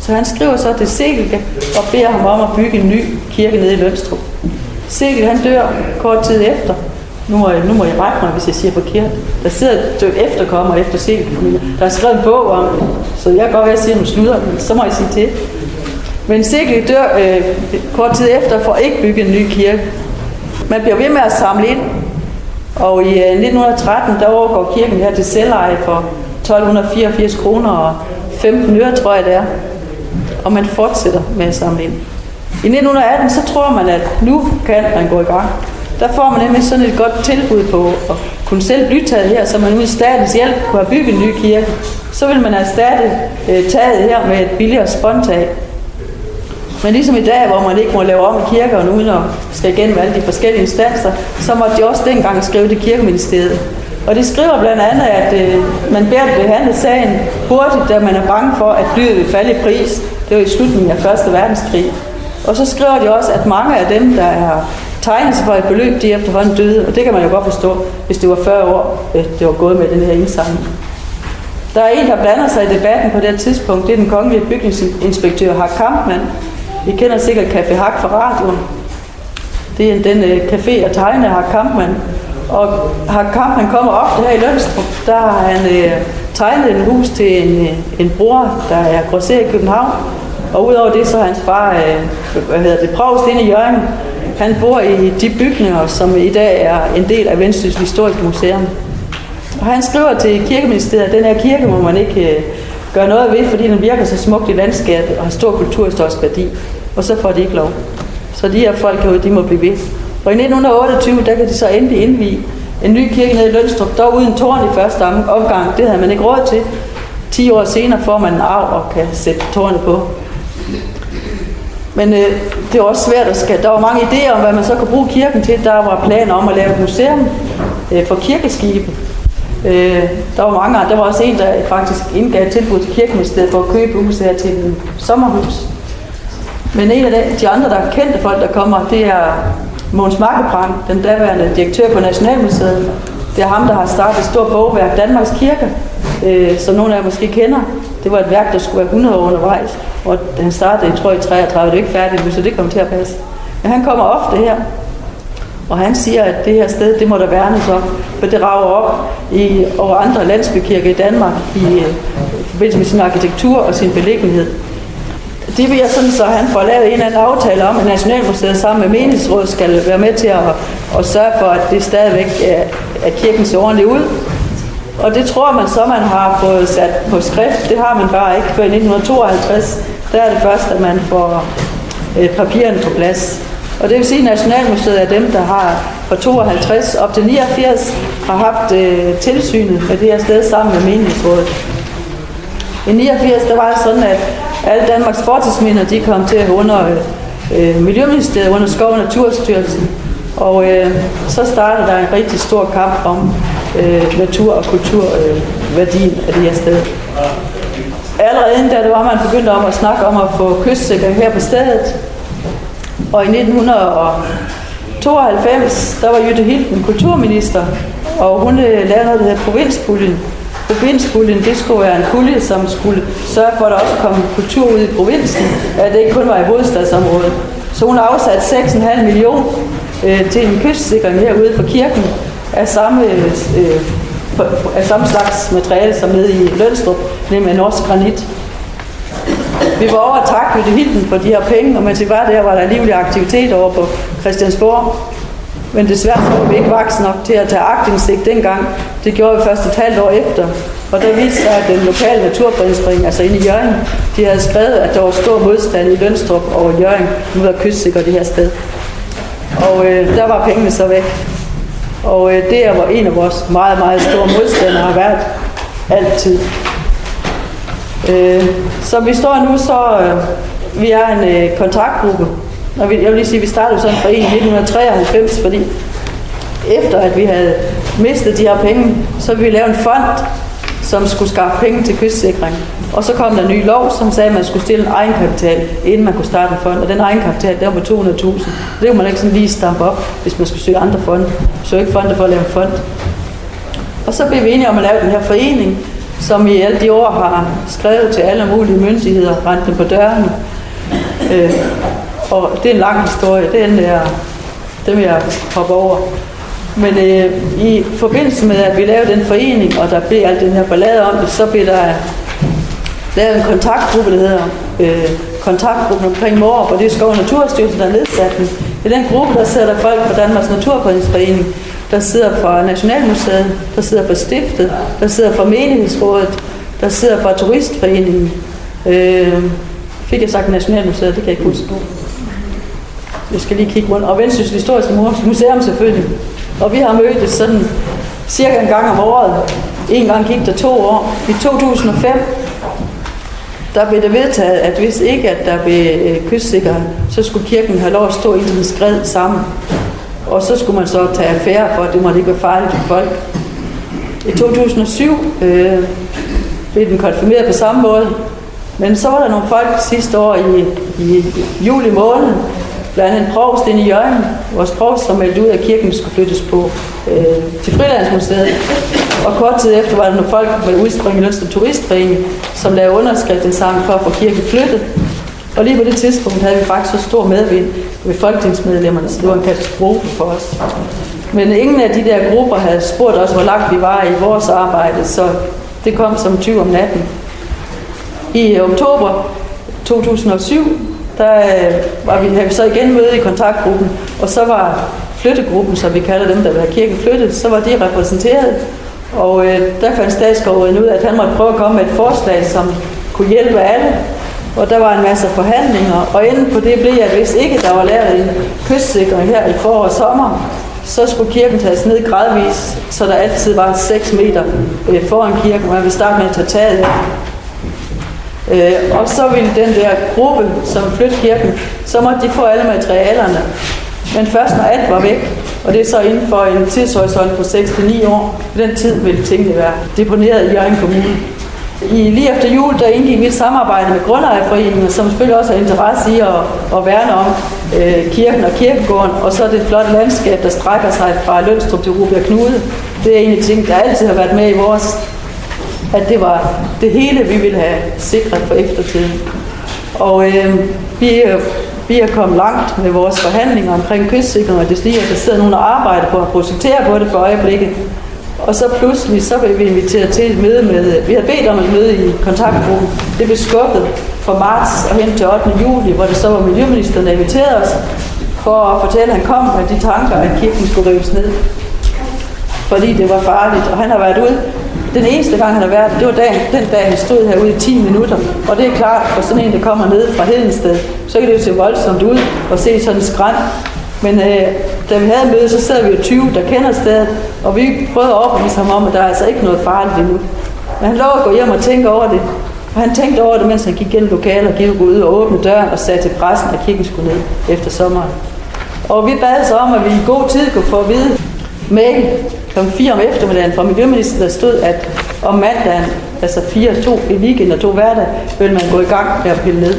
Så han skriver så til Segelke og beder ham om at bygge en ny kirke nede i Lønstrup. Segelke han dør kort tid efter. Nu må, jeg, nu må jeg række mig, hvis jeg siger forkert. Der sidder et efterkommer efter Segelke Der er skrevet en bog om det, så jeg kan godt være, at jeg siger nogle slutter, men så må jeg sige til. Men Segelke dør øh, kort tid efter for ikke bygge en ny kirke. Man bliver ved med at samle ind, og i øh, 1913, der overgår kirken her til selveje for 1284 kroner og 15 øre, tror jeg det er. Og man fortsætter med at samle ind. I 1918, så tror man, at nu kan man gå i gang. Der får man nemlig sådan et godt tilbud på at kunne selv blive taget her, så man uden statens hjælp kunne have bygget en ny kirke. Så vil man erstatte øh, taget her med et billigere spontag. Men ligesom i dag, hvor man ikke må lave om i kirkerne uden at skal igennem alle de forskellige instanser, så måtte de også dengang skrive det kirkeministeriet. Og de skriver blandt andet, at øh, man beder at behandle sagen hurtigt, da man er bange for, at dyret vil falde i pris. Det var i slutningen af 1. verdenskrig. Og så skriver de også, at mange af dem, der er tegnet sig for et beløb, de er efterhånden døde. Og det kan man jo godt forstå, hvis det var 40 år, øh, det var gået med den her indsamling. Der er en, der blander sig i debatten på det tidspunkt. Det er den kongelige bygningsinspektør Hark Kampmann, i kender sikkert Café Hak fra radioen. Det er den øh, café og tegner Hak Kampmann. Og Hak Kampmann kommer ofte her i Lønstrup. Der har han øh, tegnet en hus til en, øh, en bror, der er grosser i København. Og udover det, så er hans far, øh, hvad hedder det, provst inde i Jørgen. Han bor i de bygninger, som i dag er en del af Vendsyssel Historiske Museum. Og han skriver til kirkeministeriet, at den her kirke må man ikke øh, gøre noget ved, fordi den virker så smukt i landskabet og har stor kulturhistorisk værdi og så får de ikke lov. Så de her folk herude, de må blive ved. Og i 1928, der kan de så endelig indvige en ny kirke nede i Lønstrup, dog uden tårn i første omgang. Det havde man ikke råd til. 10 år senere får man en arv og kan sætte tårnet på. Men øh, det var også svært at skabe. Der var mange idéer om, hvad man så kunne bruge kirken til. Der var planer om at lave et museum øh, for kirkeskibe. Øh, der var mange Der var også en, der faktisk indgav et tilbud til kirkeministeriet for at købe huset her til en sommerhus. Men en af de andre, der er kendte folk, der kommer, det er Måns Markebrand, den daværende direktør på Nationalmuseet. Det er ham, der har startet et stort bogværk, Danmarks Kirke. øh, som nogle af jer måske kender. Det var et værk, der skulle være 100 år undervejs, og han startede, jeg tror, i 33, det er ikke færdigt, så det kommer til at passe. Men han kommer ofte her, og han siger, at det her sted, det må der værnes om, for det rager op i, over andre landsbykirker i Danmark i, øh, i forbindelse med sin arkitektur og sin beliggenhed. Det vil jeg sådan, så han får lavet en eller anden aftale om, at Nationalmuseet sammen med menighedsrådet skal være med til at, at sørge for, at det stadigvæk er, at kirken ser ordentligt ud. Og det tror man så, man har fået sat på skrift. Det har man bare ikke før i 1952. Der er det først, at man får øh, papirerne på plads. Og det vil sige, at Nationalmuseet er dem, der har fra 52 op til 89 har haft øh, tilsynet med det her sted sammen med menighedsrådet. I 89 der var det sådan, at alle Danmarks fortidsminder de kom til at under øh, øh, Miljøministeriet, under Skov- og Naturstyrelsen. Og øh, så startede der en rigtig stor kamp om øh, natur- og kulturværdien øh, af det her sted. Allerede inden da det var, man begyndte om at snakke om at få kystsikring her på stedet. Og i 1992, der var Jytte Hilden kulturminister, og hun øh, lavede noget, der hedder provinspuljen. Provinspuljen, det skulle være en pulje, som skulle sørge for, at der også kom kultur ud i provinsen, at det ikke kun var i hovedstadsområdet. Så hun afsatte 6,5 millioner øh, til en kystsikring herude for kirken af samme, øh, øh af samme slags materiale som nede i Lønstrup, nemlig norsk granit. Vi var over at takke Jytte Hilden for de her penge, og mens vi var der, var der livlig aktivitet over på Christiansborg. Men desværre så var vi ikke voksen nok til at tage agtindsigt dengang. Det gjorde vi først et halvt år efter. Og der viste sig, at den lokale naturfredningsforening, altså inde i Jørgen, de havde skrevet, at der var stor modstand i Lønstrup og Jørgen nu at kystsikker det her sted. Og øh, der var pengene så væk. Og øh, det er hvor en af vores meget, meget store modstandere har været altid. Øh, så vi står nu, så øh, vi er en øh, kontaktgruppe. Og vi, jeg vil lige sige, at vi startede sådan for 1993, fordi efter at vi havde mistet de her penge, så ville vi lave en fond, som skulle skaffe penge til kystsikring. Og så kom der en ny lov, som sagde, at man skulle stille en egenkapital, inden man kunne starte en fond. Og den egenkapital, der var 200.000. Det kunne man ikke sådan lige stampe op, hvis man skulle søge andre fonde. Så ikke fonde for at lave en fond. Og så blev vi enige om at lave den her forening, som i alle de år har skrevet til alle mulige myndigheder, rent dem på døren. Øh, og det er en lang historie, den er, den vil jeg hoppe over. Men øh, i forbindelse med, at vi lavede den forening, og der blev alt den her ballade om det, så blev der lavet en kontaktgruppe, der hedder øh, kontaktgruppen omkring Morup, og det er Skov- Naturstyrelsen, der har nedsat den. er den gruppe, der sætter folk fra Danmarks Naturfredningsforening, der sidder fra Nationalmuseet, der sidder fra Stiftet, der sidder fra Menighedsrådet, der sidder fra Turistforeningen. Øh, fik jeg sagt Nationalmuseet, det kan jeg ikke huske. Jeg skal lige kigge rundt. Og Vendsyssel Historiske Museum selvfølgelig. Og vi har mødtes sådan cirka en gang om året. En gang gik der to år. I 2005, der blev det vedtaget, at hvis ikke at der blev øh, kystsikret, så skulle kirken have lov at stå i en skred sammen. Og så skulle man så tage affære for, at det måtte ikke være farligt for folk. I 2007 øh, blev den konfirmeret på samme måde. Men så var der nogle folk sidste år i, i juli måned, blandt andet provst inde i Jørgen, vores provst, som meldte ud, at kirken skulle flyttes på øh, til Frilandsmuseet. Og kort tid efter var der nogle folk med udspring i Lønstrup Turistforening, som lavede underskriften sammen for at få kirken flyttet. Og lige på det tidspunkt havde vi faktisk så stor medvind ved folketingsmedlemmerne, så det var en katastrofe for os. Men ingen af de der grupper havde spurgt os, hvor langt vi var i vores arbejde, så det kom som 20 om natten. I oktober 2007, der øh, var vi, havde vi så igen møde i kontaktgruppen, og så var flyttegruppen, som vi kalder dem, der var kirken flyttet, så var de repræsenteret. Og øh, der fandt statsskoven ud af, at han måtte prøve at komme med et forslag, som kunne hjælpe alle. Og der var en masse forhandlinger, og inden på det blev, at hvis ikke der var lavet en kystsikring her i forår og sommer, så skulle kirken tages ned gradvis, så der altid var 6 meter øh, foran kirken, og man ville starte med at tage taget af. Øh, og så ville den der gruppe, som flyttede kirken, så måtte de få alle materialerne. Men først når alt var væk, og det er så inden for en tidshorisont på 6-9 år, på den tid ville tingene være deponeret i Jørgen Kommune. I, lige efter jul, der indgik vi et samarbejde med Grundejerforeningen, som selvfølgelig også har interesse i at, at værne om øh, kirken og kirkegården, og så det flotte landskab, der strækker sig fra Lønstrup til Rubia Knude. Det er en af de ting, der altid har været med i vores at det var det hele, vi ville have sikret for eftertiden. Og øh, vi, vi er kommet langt med vores forhandlinger omkring kystsikring og det stiger, der sidder nogen og arbejder på at projektere på det for øjeblikket. Og så pludselig, så blev vi inviteret til et møde med, vi har bedt om et møde i kontaktgruppen. Det blev skubbet fra marts og hen til 8. juli, hvor det så var miljøministeren, der inviterede os for at fortælle, at han kom med de tanker, at kirken skulle rives ned. Fordi det var farligt, og han har været ude. Den eneste gang, han har været, det var dagen, den dag, han stod herude i 10 minutter. Og det er klart, for sådan en, der kommer ned fra Hedensted, så kan det jo se voldsomt ud og se sådan en skrænd men øh, da vi havde mødet, så sad vi jo 20, der kender stedet, og vi prøvede at overbevise ham om, at der er altså ikke noget farligt endnu. Men han lovede at gå hjem og tænke over det. Og han tænkte over det, mens han gik gennem lokalet og gik ud og åbne døren og sagde til pressen, at kirken skulle ned efter sommeren. Og vi bad så om, at vi i god tid kunne få at vide mail kl. 4 om eftermiddagen fra Miljøministeriet, der stod, at om mandagen, altså 4 2 i weekend og to hverdag, ville man gå i gang med at pille ned.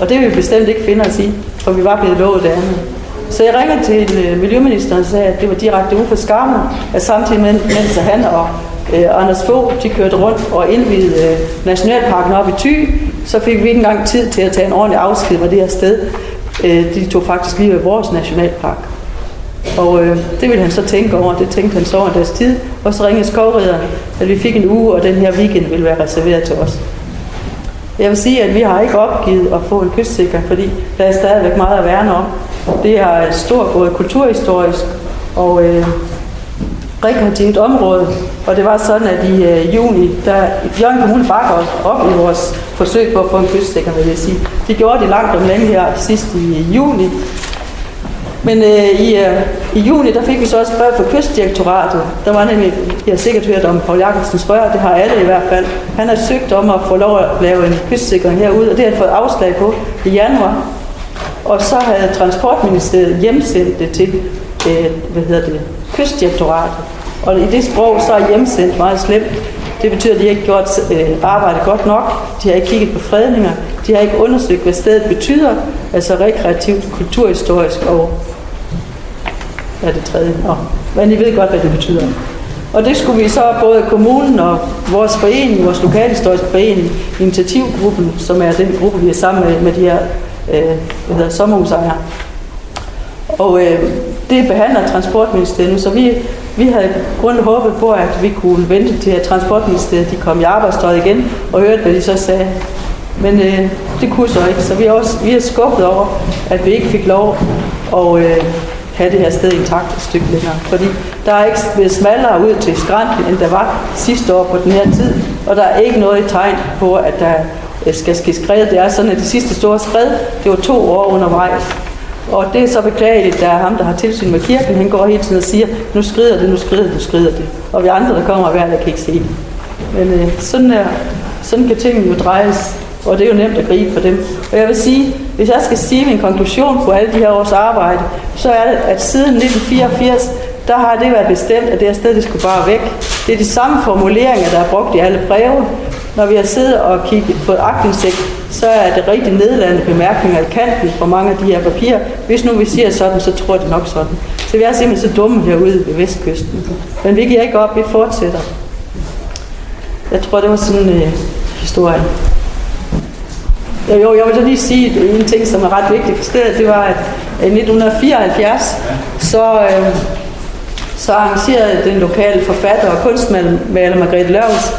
Og det vil vi bestemt ikke finde os i, for vi var blevet lovet det andet. Så jeg ringede til øh, Miljøministeren og sagde, at det var direkte ude for skammen, at samtidig med, mens han og øh, Anders Fogh, de kørte rundt og indvidede øh, Nationalparken op i Thy, så fik vi ikke engang tid til at tage en ordentlig afsked med det her sted. Øh, de tog faktisk lige ved vores nationalpark. Og øh, det ville han så tænke over, det tænkte han så over deres tid. Og så ringede skovridderen, at vi fik en uge, og den her weekend ville være reserveret til os. Jeg vil sige, at vi har ikke opgivet at få en kystsikring, fordi der er stadigvæk meget at værne om. Det er et stort både kulturhistorisk og øh, rekreativt område. Og det var sådan, at i øh, juni, der Jørgen Kommune bakker os op i vores forsøg på at få en kystsikring, vil jeg sige. De gjorde det langt om længe her sidst i øh, juni. Men øh, i, øh, i juni, der fik vi så også brev fra kystdirektoratet. Der var nemlig, jeg har sikkert hørt om Paul Jacobsens rør, det har alle i hvert fald. Han har søgt om at få lov at lave en kystsikring herude, og det har han fået afslag på i januar. Og så havde Transportministeriet hjemsendt det til øh, hvad hedder det, kystdirektoratet. Og i det sprog, så er hjemsendt meget slemt. Det betyder, at de ikke har gjort øh, arbejdet godt nok. De har ikke kigget på fredninger. De har ikke undersøgt, hvad stedet betyder. Altså rekreativt, kulturhistorisk og... Hvad er det tredje? Nå, men I ved godt, hvad det betyder. Og det skulle vi så både kommunen og vores forening, vores lokalhistoriske forening, initiativgruppen, som er den gruppe, vi er sammen med, med de her øh, hvad hedder, sommerhusejere. Og øh, det behandler Transportministeriet så vi, vi havde grund håbet på, at vi kunne vente til, at Transportministeriet de kom i arbejdstøjet igen og hørte, hvad de så sagde. Men øh, det kunne så ikke, så vi er, også, vi er skuffet over, at vi ikke fik lov at øh, have det her sted intakt et stykke længere. Fordi der er ikke blevet smallere ud til skrænten, end der var sidste år på den her tid, og der er ikke noget tegn på, at der skal ske skred. Det er sådan, at det sidste store skred, det var to år undervejs. Og det er så beklageligt, der er ham, der har tilsyn med kirken. Han går hele tiden og siger, nu skrider det, nu skrider det, nu skrider det. Og vi andre, der kommer hver, dag, kan ikke se det. Men øh, sådan, er, sådan kan tingene jo drejes, og det er jo nemt at gribe for dem. Og jeg vil sige, hvis jeg skal sige min konklusion på alle de her års arbejde, så er det, at siden 1984, der har det været bestemt, at det her sted, det skulle bare væk. Det er de samme formuleringer, der er brugt i alle breve. Når vi har siddet og kigget på aktindsigt, så er det rigtig nedladende bemærkninger i kanten på mange af de her papirer. Hvis nu vi siger sådan, så tror det nok sådan. Så vi er simpelthen så dumme herude ved Vestkysten. Men vi giver ikke op, vi fortsætter. Jeg tror, det var sådan en øh, historie. Jo, jo, jeg vil så lige sige en ting, som er ret vigtig for stedet. Det var, at i 1974, så, øh, så arrangerede den lokale forfatter og kunstmaler Margrethe Lørvs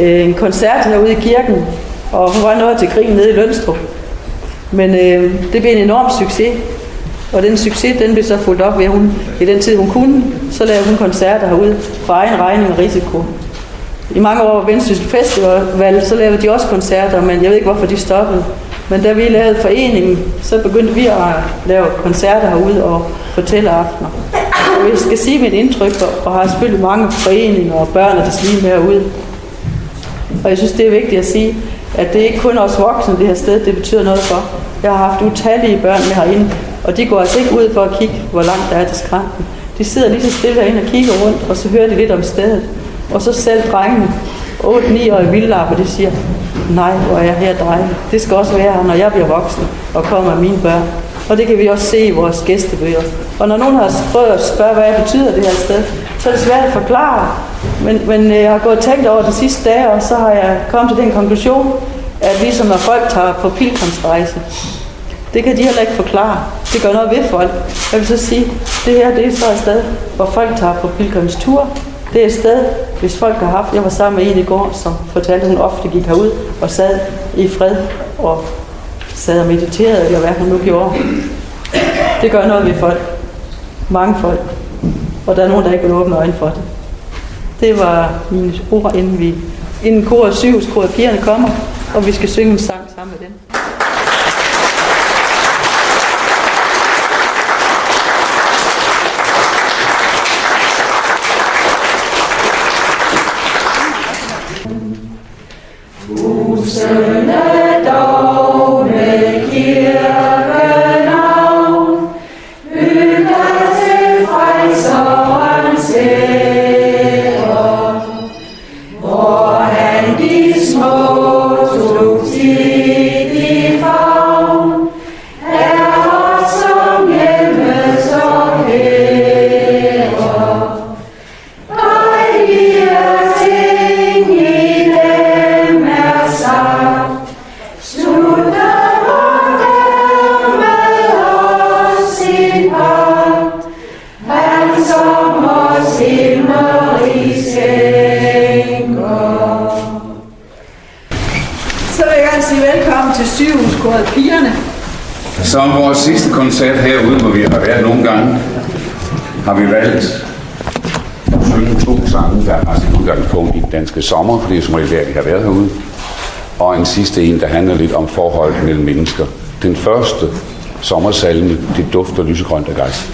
øh, en koncert herude i kirken, og hun var nået til krigen nede i Lønstrup. Men øh, det blev en enorm succes, og den succes, den blev så fuldt op ved, at hun, i den tid hun kunne, så lavede hun koncerter herude for egen regning og risiko. I mange år Vendsyssel Festival, så lavede de også koncerter, men jeg ved ikke, hvorfor de stoppede. Men da vi lavede foreningen, så begyndte vi at lave koncerter herude og fortælle aftener. Og jeg skal sige mit indtryk, og har selvfølgelig mange foreninger og børn og deslige med herude. Og jeg synes, det er vigtigt at sige, at det er ikke kun os voksne det her sted, det betyder noget for. Jeg har haft utallige børn med herinde, og de går altså ikke ud for at kigge, hvor langt der er til skranken. De sidder lige så stille herinde og kigger rundt, og så hører de lidt om stedet. Og så selv drengene, 8-9-årige vildlapper, de siger, nej, hvor er jeg her dreng. Det skal også være her, når jeg bliver voksen og kommer med mine børn. Og det kan vi også se i vores gæstebøger. Og når nogen har prøvet at spørge, hvad betyder det her sted, så er det svært at forklare. Men, men øh, jeg har gået og tænkt over de sidste dage, og så har jeg kommet til den konklusion, at ligesom når folk tager på pilgrimsrejse, det kan de heller ikke forklare. Det gør noget ved folk. Jeg vil så sige, det her det er så et sted, hvor folk tager på pilgrimstur. Det er et sted, hvis folk har haft, jeg var sammen med en i går, som fortalte, at hun ofte gik herud og sad i fred og sad og mediterede, eller hvad hun nu gjorde. Det gør noget ved folk. Mange folk. Og der er nogen, der ikke vil åbne øjnene for det. Det var mine ord, inden vi inden koret syv, koret pigerne kommer, og vi skal synge en sang sommer, for det er som regel der, vi har været herude. Og en sidste en, der handler lidt om forholdet mellem mennesker. Den første sommersalme, det dufter lysegrønt af gejst.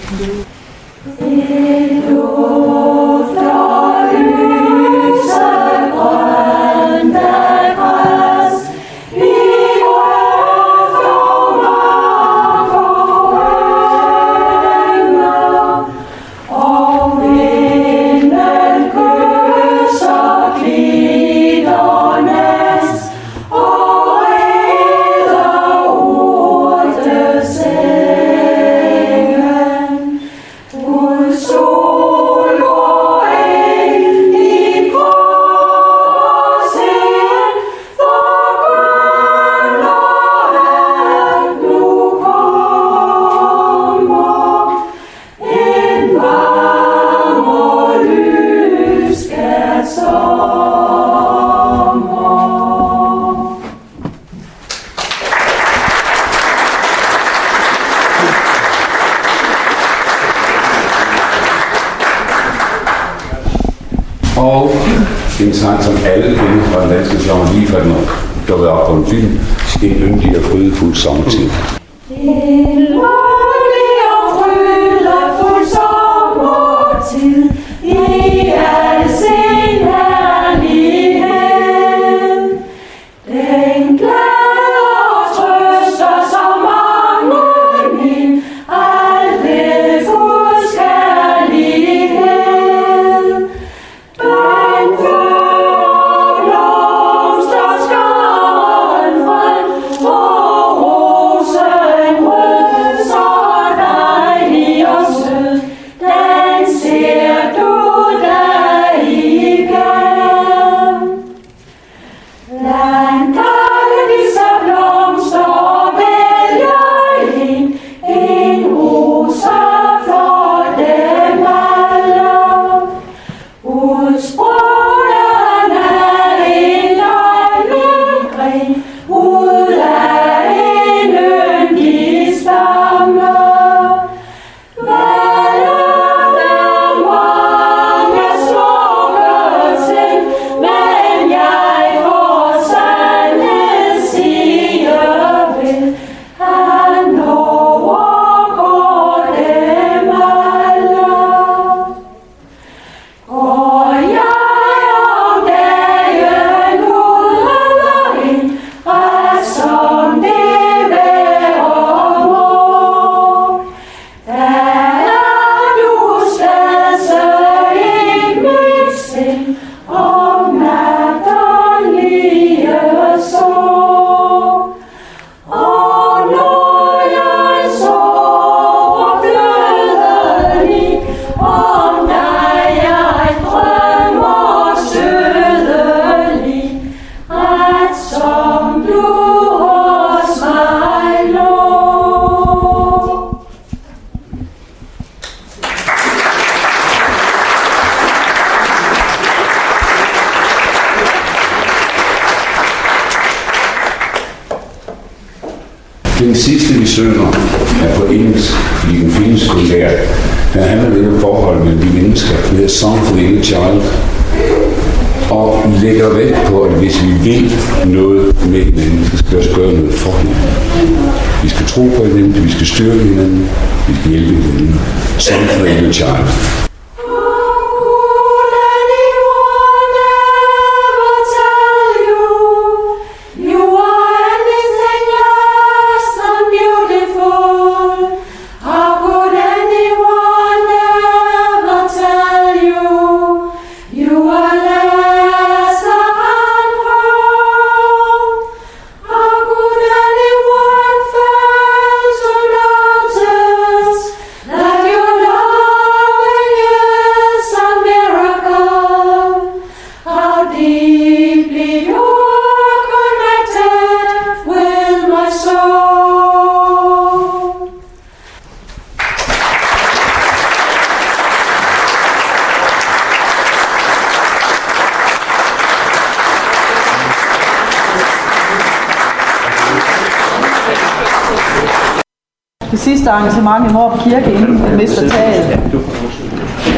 Sidste arrangement i Morup Kirke, inden vi mister taget.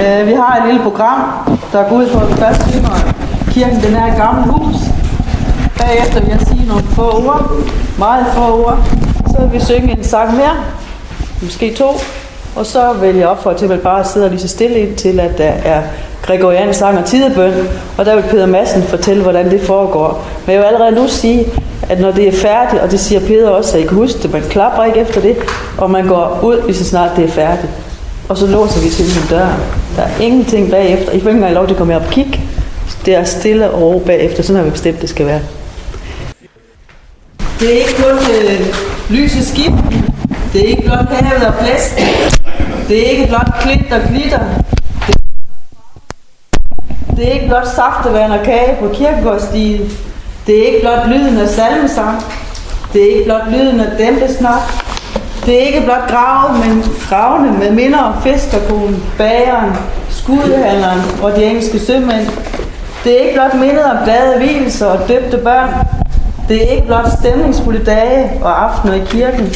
Øh, vi har et lille program, der går ud på, at vi først synger kirken, den er et gammelt hus. Bagefter vil jeg sige nogle få ord, meget få ord. Så vil vi synge en sang mere, måske to. Og så vil jeg opfordre til, at man bare sidder lige så stille ind til, at der er gregorian sang og tidebøn. Og der vil Peter Madsen fortælle, hvordan det foregår. Men jeg vil allerede nu sige, at når det er færdigt, og det siger Peter også, at I kan huske det, man klapper ikke efter det, og man går ud, lige så snart det er færdigt. Og så låser vi simpelthen døren. Der er ingenting bagefter. I får ikke engang lov til at komme op og kigge. Det er stille og ro bagefter. Sådan har vi bestemt, det skal være. Det er ikke kun øh, lyset skib. Det er ikke blot havet og plads. Det er ikke blot klint og glitter. Det, er ikke blot saftevand og kage på kirkegårdstien. Det er ikke blot lyden af salmesang. Det er ikke blot lyden af dæmpesnak. Det er ikke blot grave, men gravene med minder om fiskerkonen, bageren, skudhandleren og de engelske sømænd. Det er ikke blot mindet om glade hvilelser og døbte børn. Det er ikke blot stemningsfulde dage og aftener i kirken.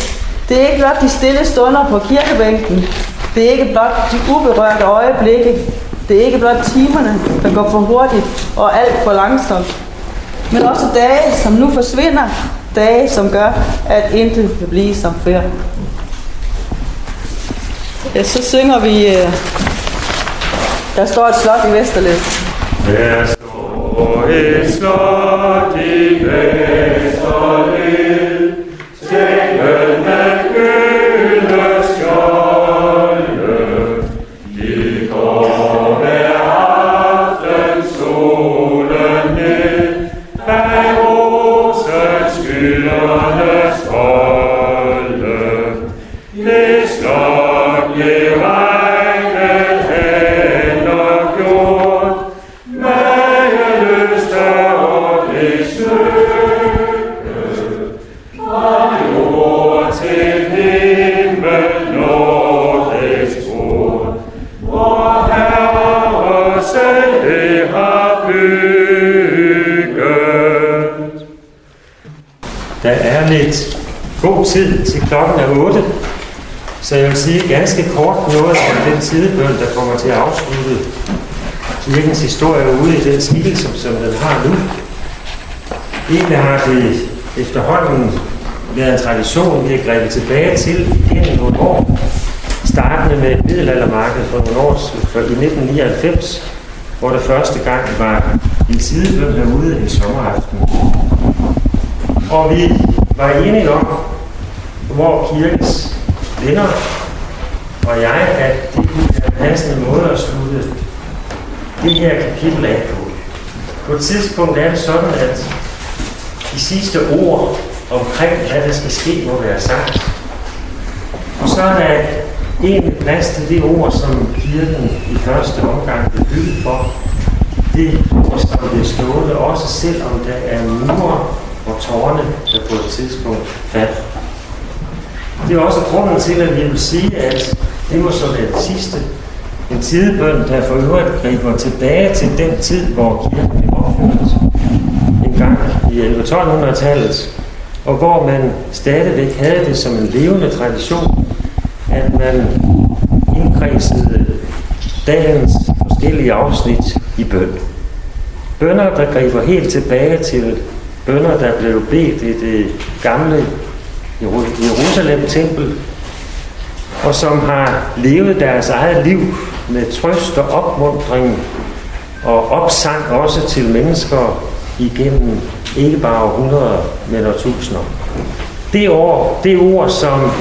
Det er ikke blot de stille stunder på kirkebænken. Det er ikke blot de uberørte øjeblikke. Det er ikke blot timerne, der går for hurtigt og alt for langsomt. Men også dage, som nu forsvinder. Dage, som gør, at intet vil blive som før. Ja, så synger vi... øh, Der står et slot i Vesterled. Der står et slot i Vesterled, tid til klokken er 8, så jeg vil sige ganske kort noget om den tidebøn, der kommer til at afslutte kirkens historie ude i den skikkelse, som den har nu. Egentlig har det efterhånden været en tradition, vi har grebet tilbage til igennem nogle år. Startende med et middelaldermarked for nogle år siden, for i 1999, hvor der første gang var en tidebøn herude en sommeraften. Og vi var enige om, hvor kirkens venner jeg, at det er en passende måde at slutte det her kapitel af på. På et tidspunkt er det sådan, at de sidste ord omkring, hvad der skal ske, må være sagt. Og så er der en plads til det ord, som kirken i første omgang blev bygget for. Det ord, som bliver stående, også selvom der er mure og tårne, der på et tidspunkt falder. Det er også grunden til, at vi vil sige, at det må så være det sidste. En tidebøn, der for øvrigt griber tilbage til den tid, hvor kirken blev opført. En gang i 11-1200-tallet, og hvor man stadigvæk havde det som en levende tradition, at man indkredsede dagens forskellige afsnit i bøn. Bønder, der griber helt tilbage til bønder, der blev bedt i det gamle Jerusalem-tempel, og som har levet deres eget liv med trøst og opmundring og opsang også til mennesker igennem ikke bare århundreder, men årtusinder. Det, ord, det ord, som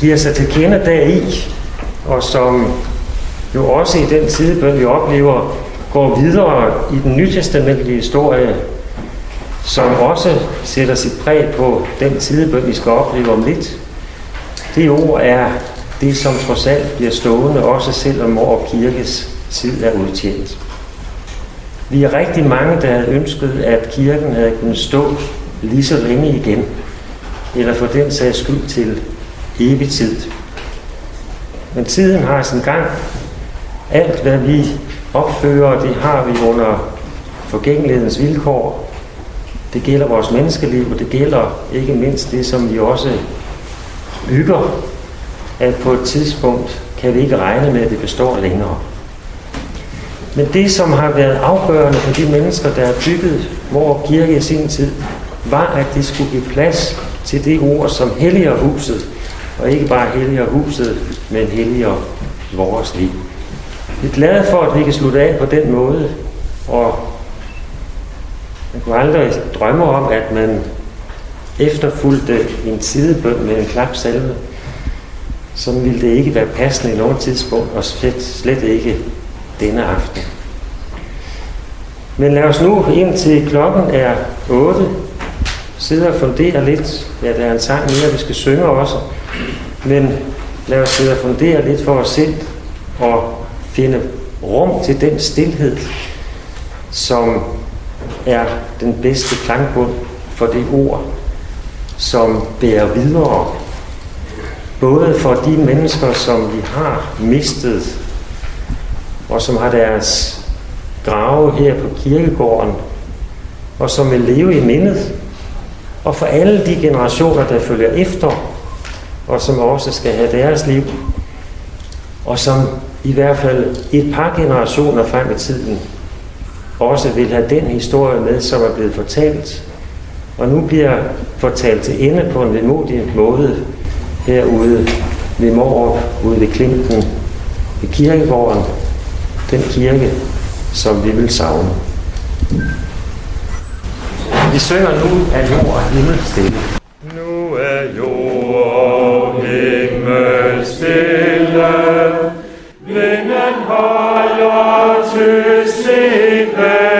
giver sig til kende deri, og som jo også i den tidebøn, vi oplever, går videre i den nytestamentlige historie, som også sætter sit præg på den tidebøn, vi skal opleve om lidt. Det ord er det, som trods alt bliver stående, også selvom Mor Kirkes tid er udtjent. Vi er rigtig mange, der havde ønsket, at kirken havde kunnet stå lige så længe igen, eller for den sags skyld til evig tid. Men tiden har sin gang. Alt, hvad vi opfører, det har vi under forgængelighedens vilkår. Det gælder vores menneskeliv, og det gælder ikke mindst det, som vi også bygger, at på et tidspunkt kan vi ikke regne med, at det består længere. Men det, som har været afgørende for de mennesker, der har bygget vor kirke i sin tid, var, at det skulle give plads til det ord, som helliger huset, og ikke bare helliger huset, men helliger vores liv. Vi er glade for, at vi kan slutte af på den måde, og man kunne aldrig drømme om, at man efterfulgte en sidebøn med en klapsalve. Så ville det ikke være passende i noget tidspunkt, og slet, slet ikke denne aften. Men lad os nu ind til klokken er 8 sidde og fundere lidt. Ja, der er en sang mere, vi skal synge også. Men lad os sidde og fundere lidt for os selv og finde rum til den stillhed, som er den bedste klangbund for det ord, som bærer videre. Både for de mennesker, som vi har mistet og som har deres grave her på kirkegården, og som vil leve i mindet, og for alle de generationer, der følger efter, og som også skal have deres liv, og som i hvert fald et par generationer frem i tiden også vil have den historie med, som er blevet fortalt, og nu bliver fortalt til ende på en vemodig måde herude ved Morup, ude ved Klinten, ved kirkegården, den kirke, som vi vil savne. Vi synger nu af jord og himmel stille. Nu er jord og himmel stille, vinden holder til stille,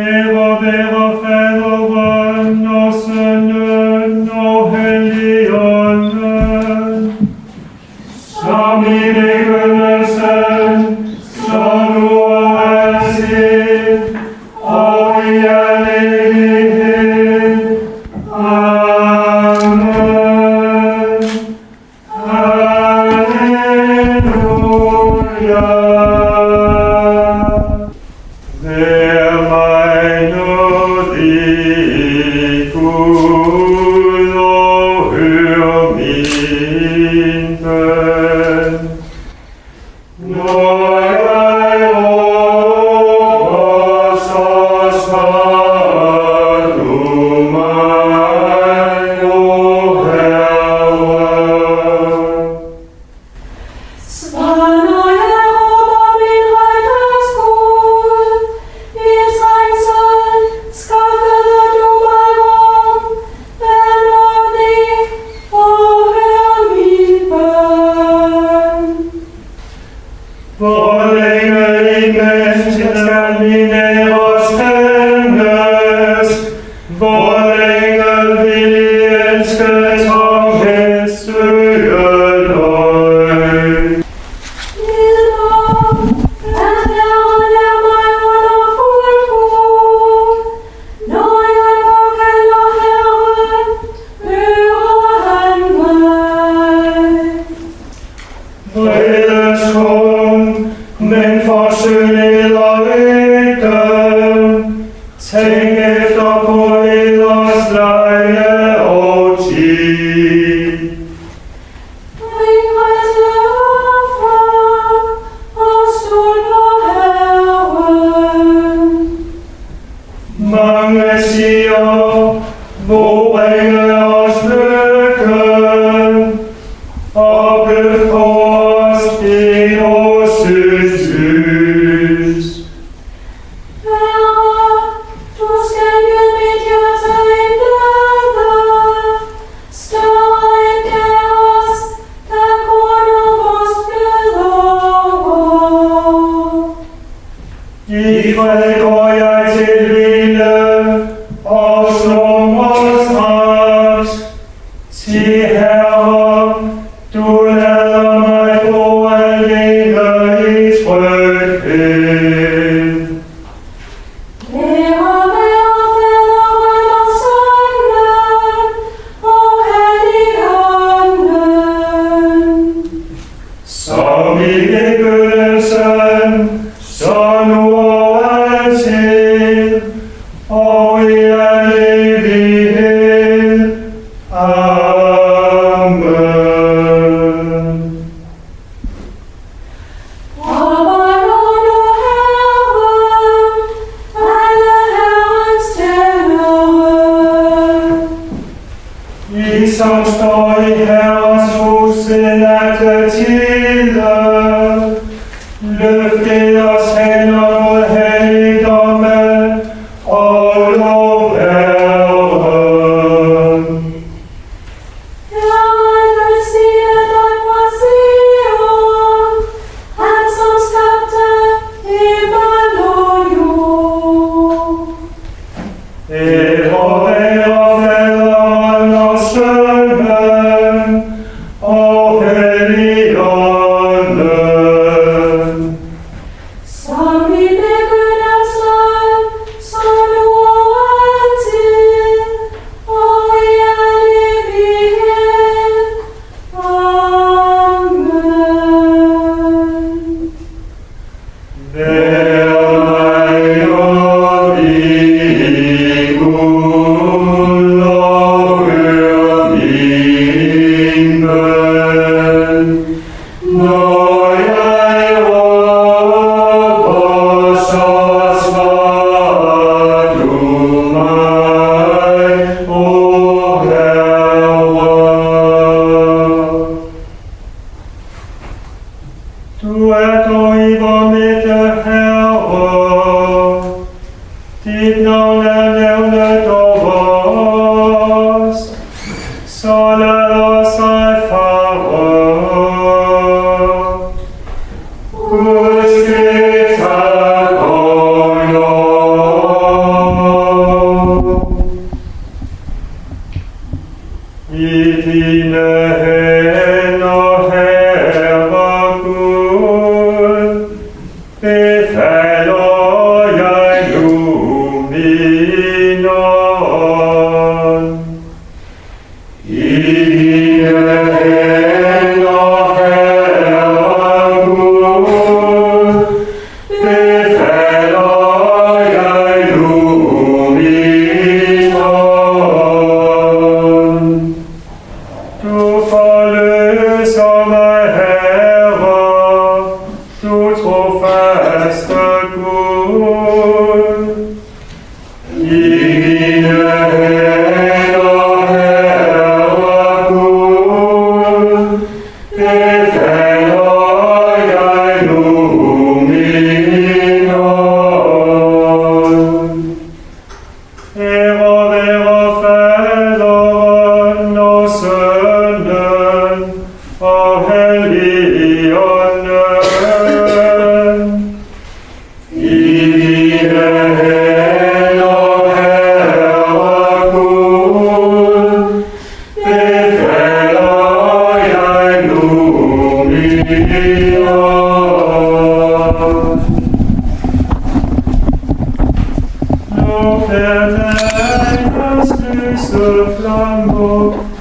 Evo Deo fedo. Bøn.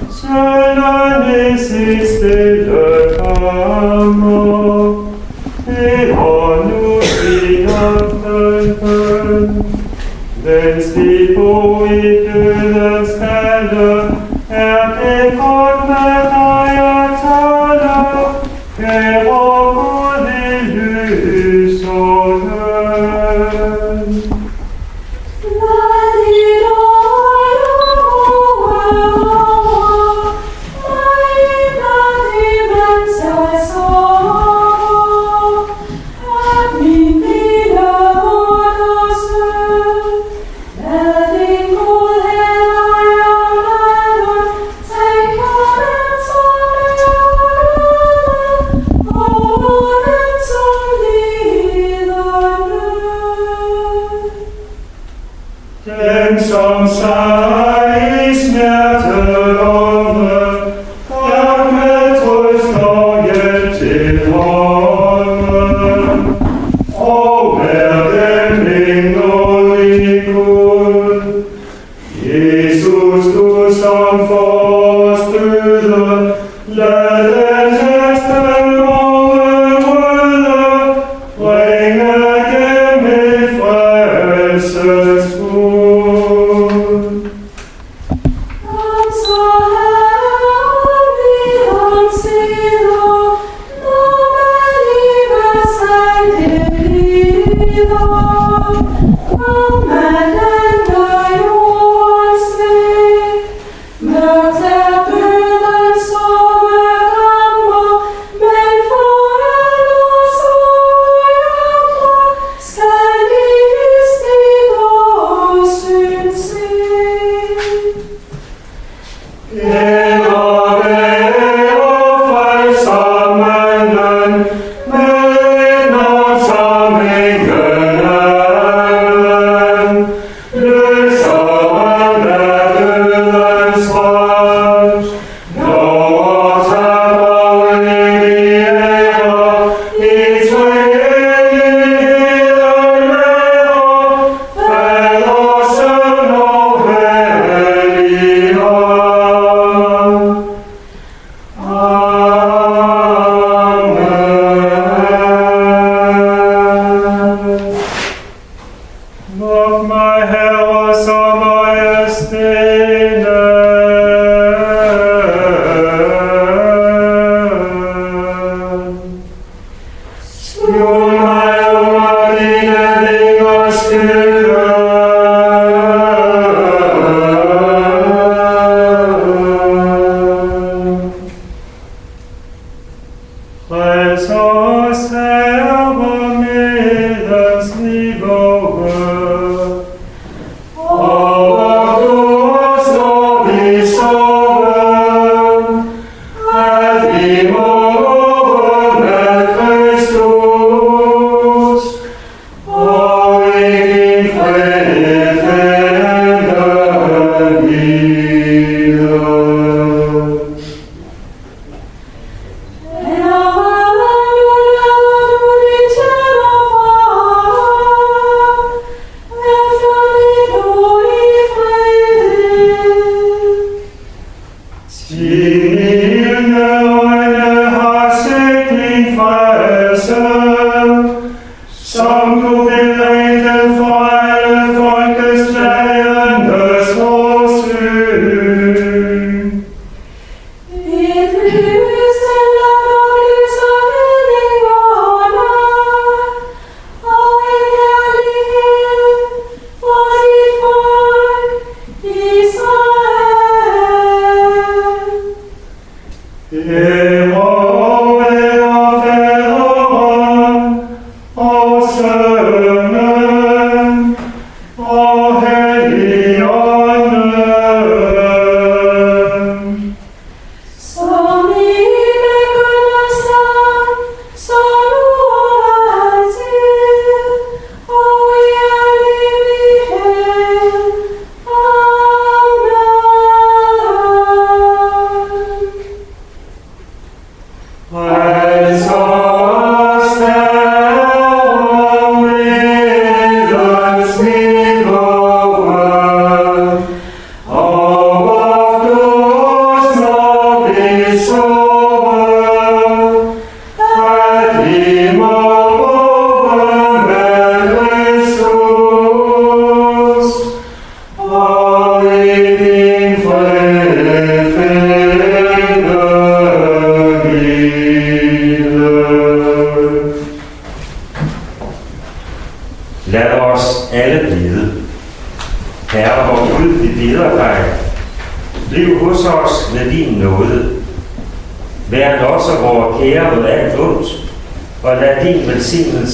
cela nesiste le camo, et on nous vit d'un peu, des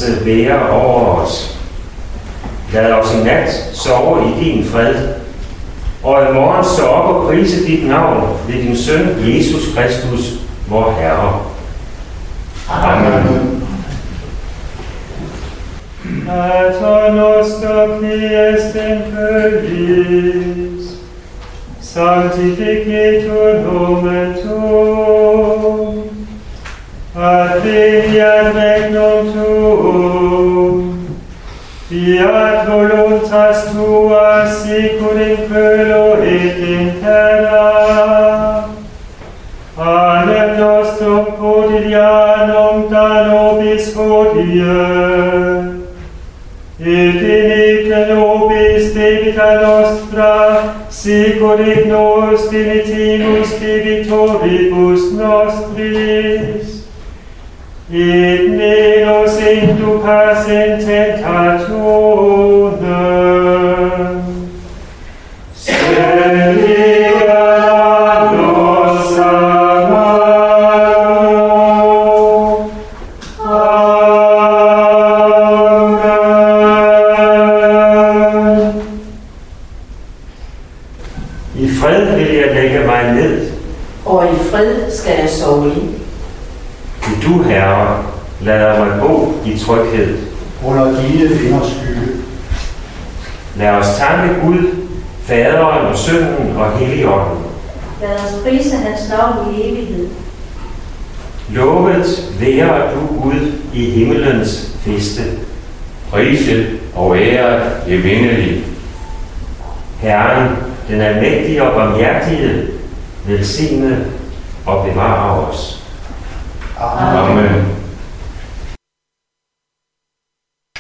velsignelse være over os. Lad os i nat sove i din fred, og i morgen stå op og prise dit navn ved din søn Jesus Kristus, in tu pacem barmhjertige, velsigne og bevare os. Amen.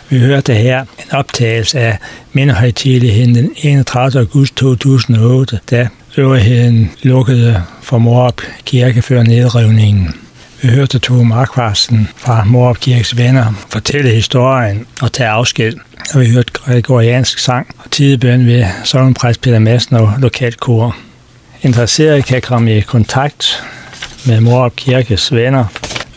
Vi hørte her en optagelse af mindehøjtidligheden den 31. august 2008, da øvrigheden lukkede for Morup Kirke før nedrivningen. Vi hørte Tove Markvarsen fra Morup Kirkes venner fortælle historien og tage afsked. Og vi hørte gregoriansk sang og tidebøn ved sovnpræst Peter Madsen og lokalkor. Interesserede kan komme i kontakt med Morup Kirkes venner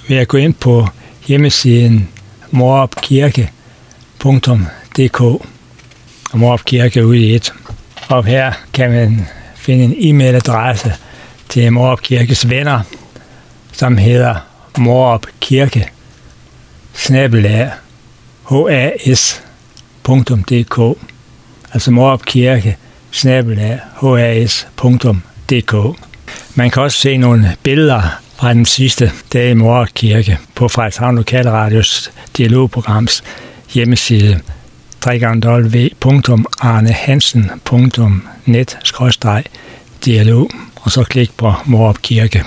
ved at gå ind på hjemmesiden morupkirke.dk og Morup Kirke ude i et. Og her kan man finde en e-mailadresse til Morup Kirkes venner, som hedder Morup Kirke snabelag has.dk altså Morup Kirke snabelag has.dk Man kan også se nogle billeder fra den sidste dag i Morup Kirke på Frederikshavn Lokalradios dialogprograms hjemmeside www.arnehansen.net-dialog og så klik på Morup Kirke.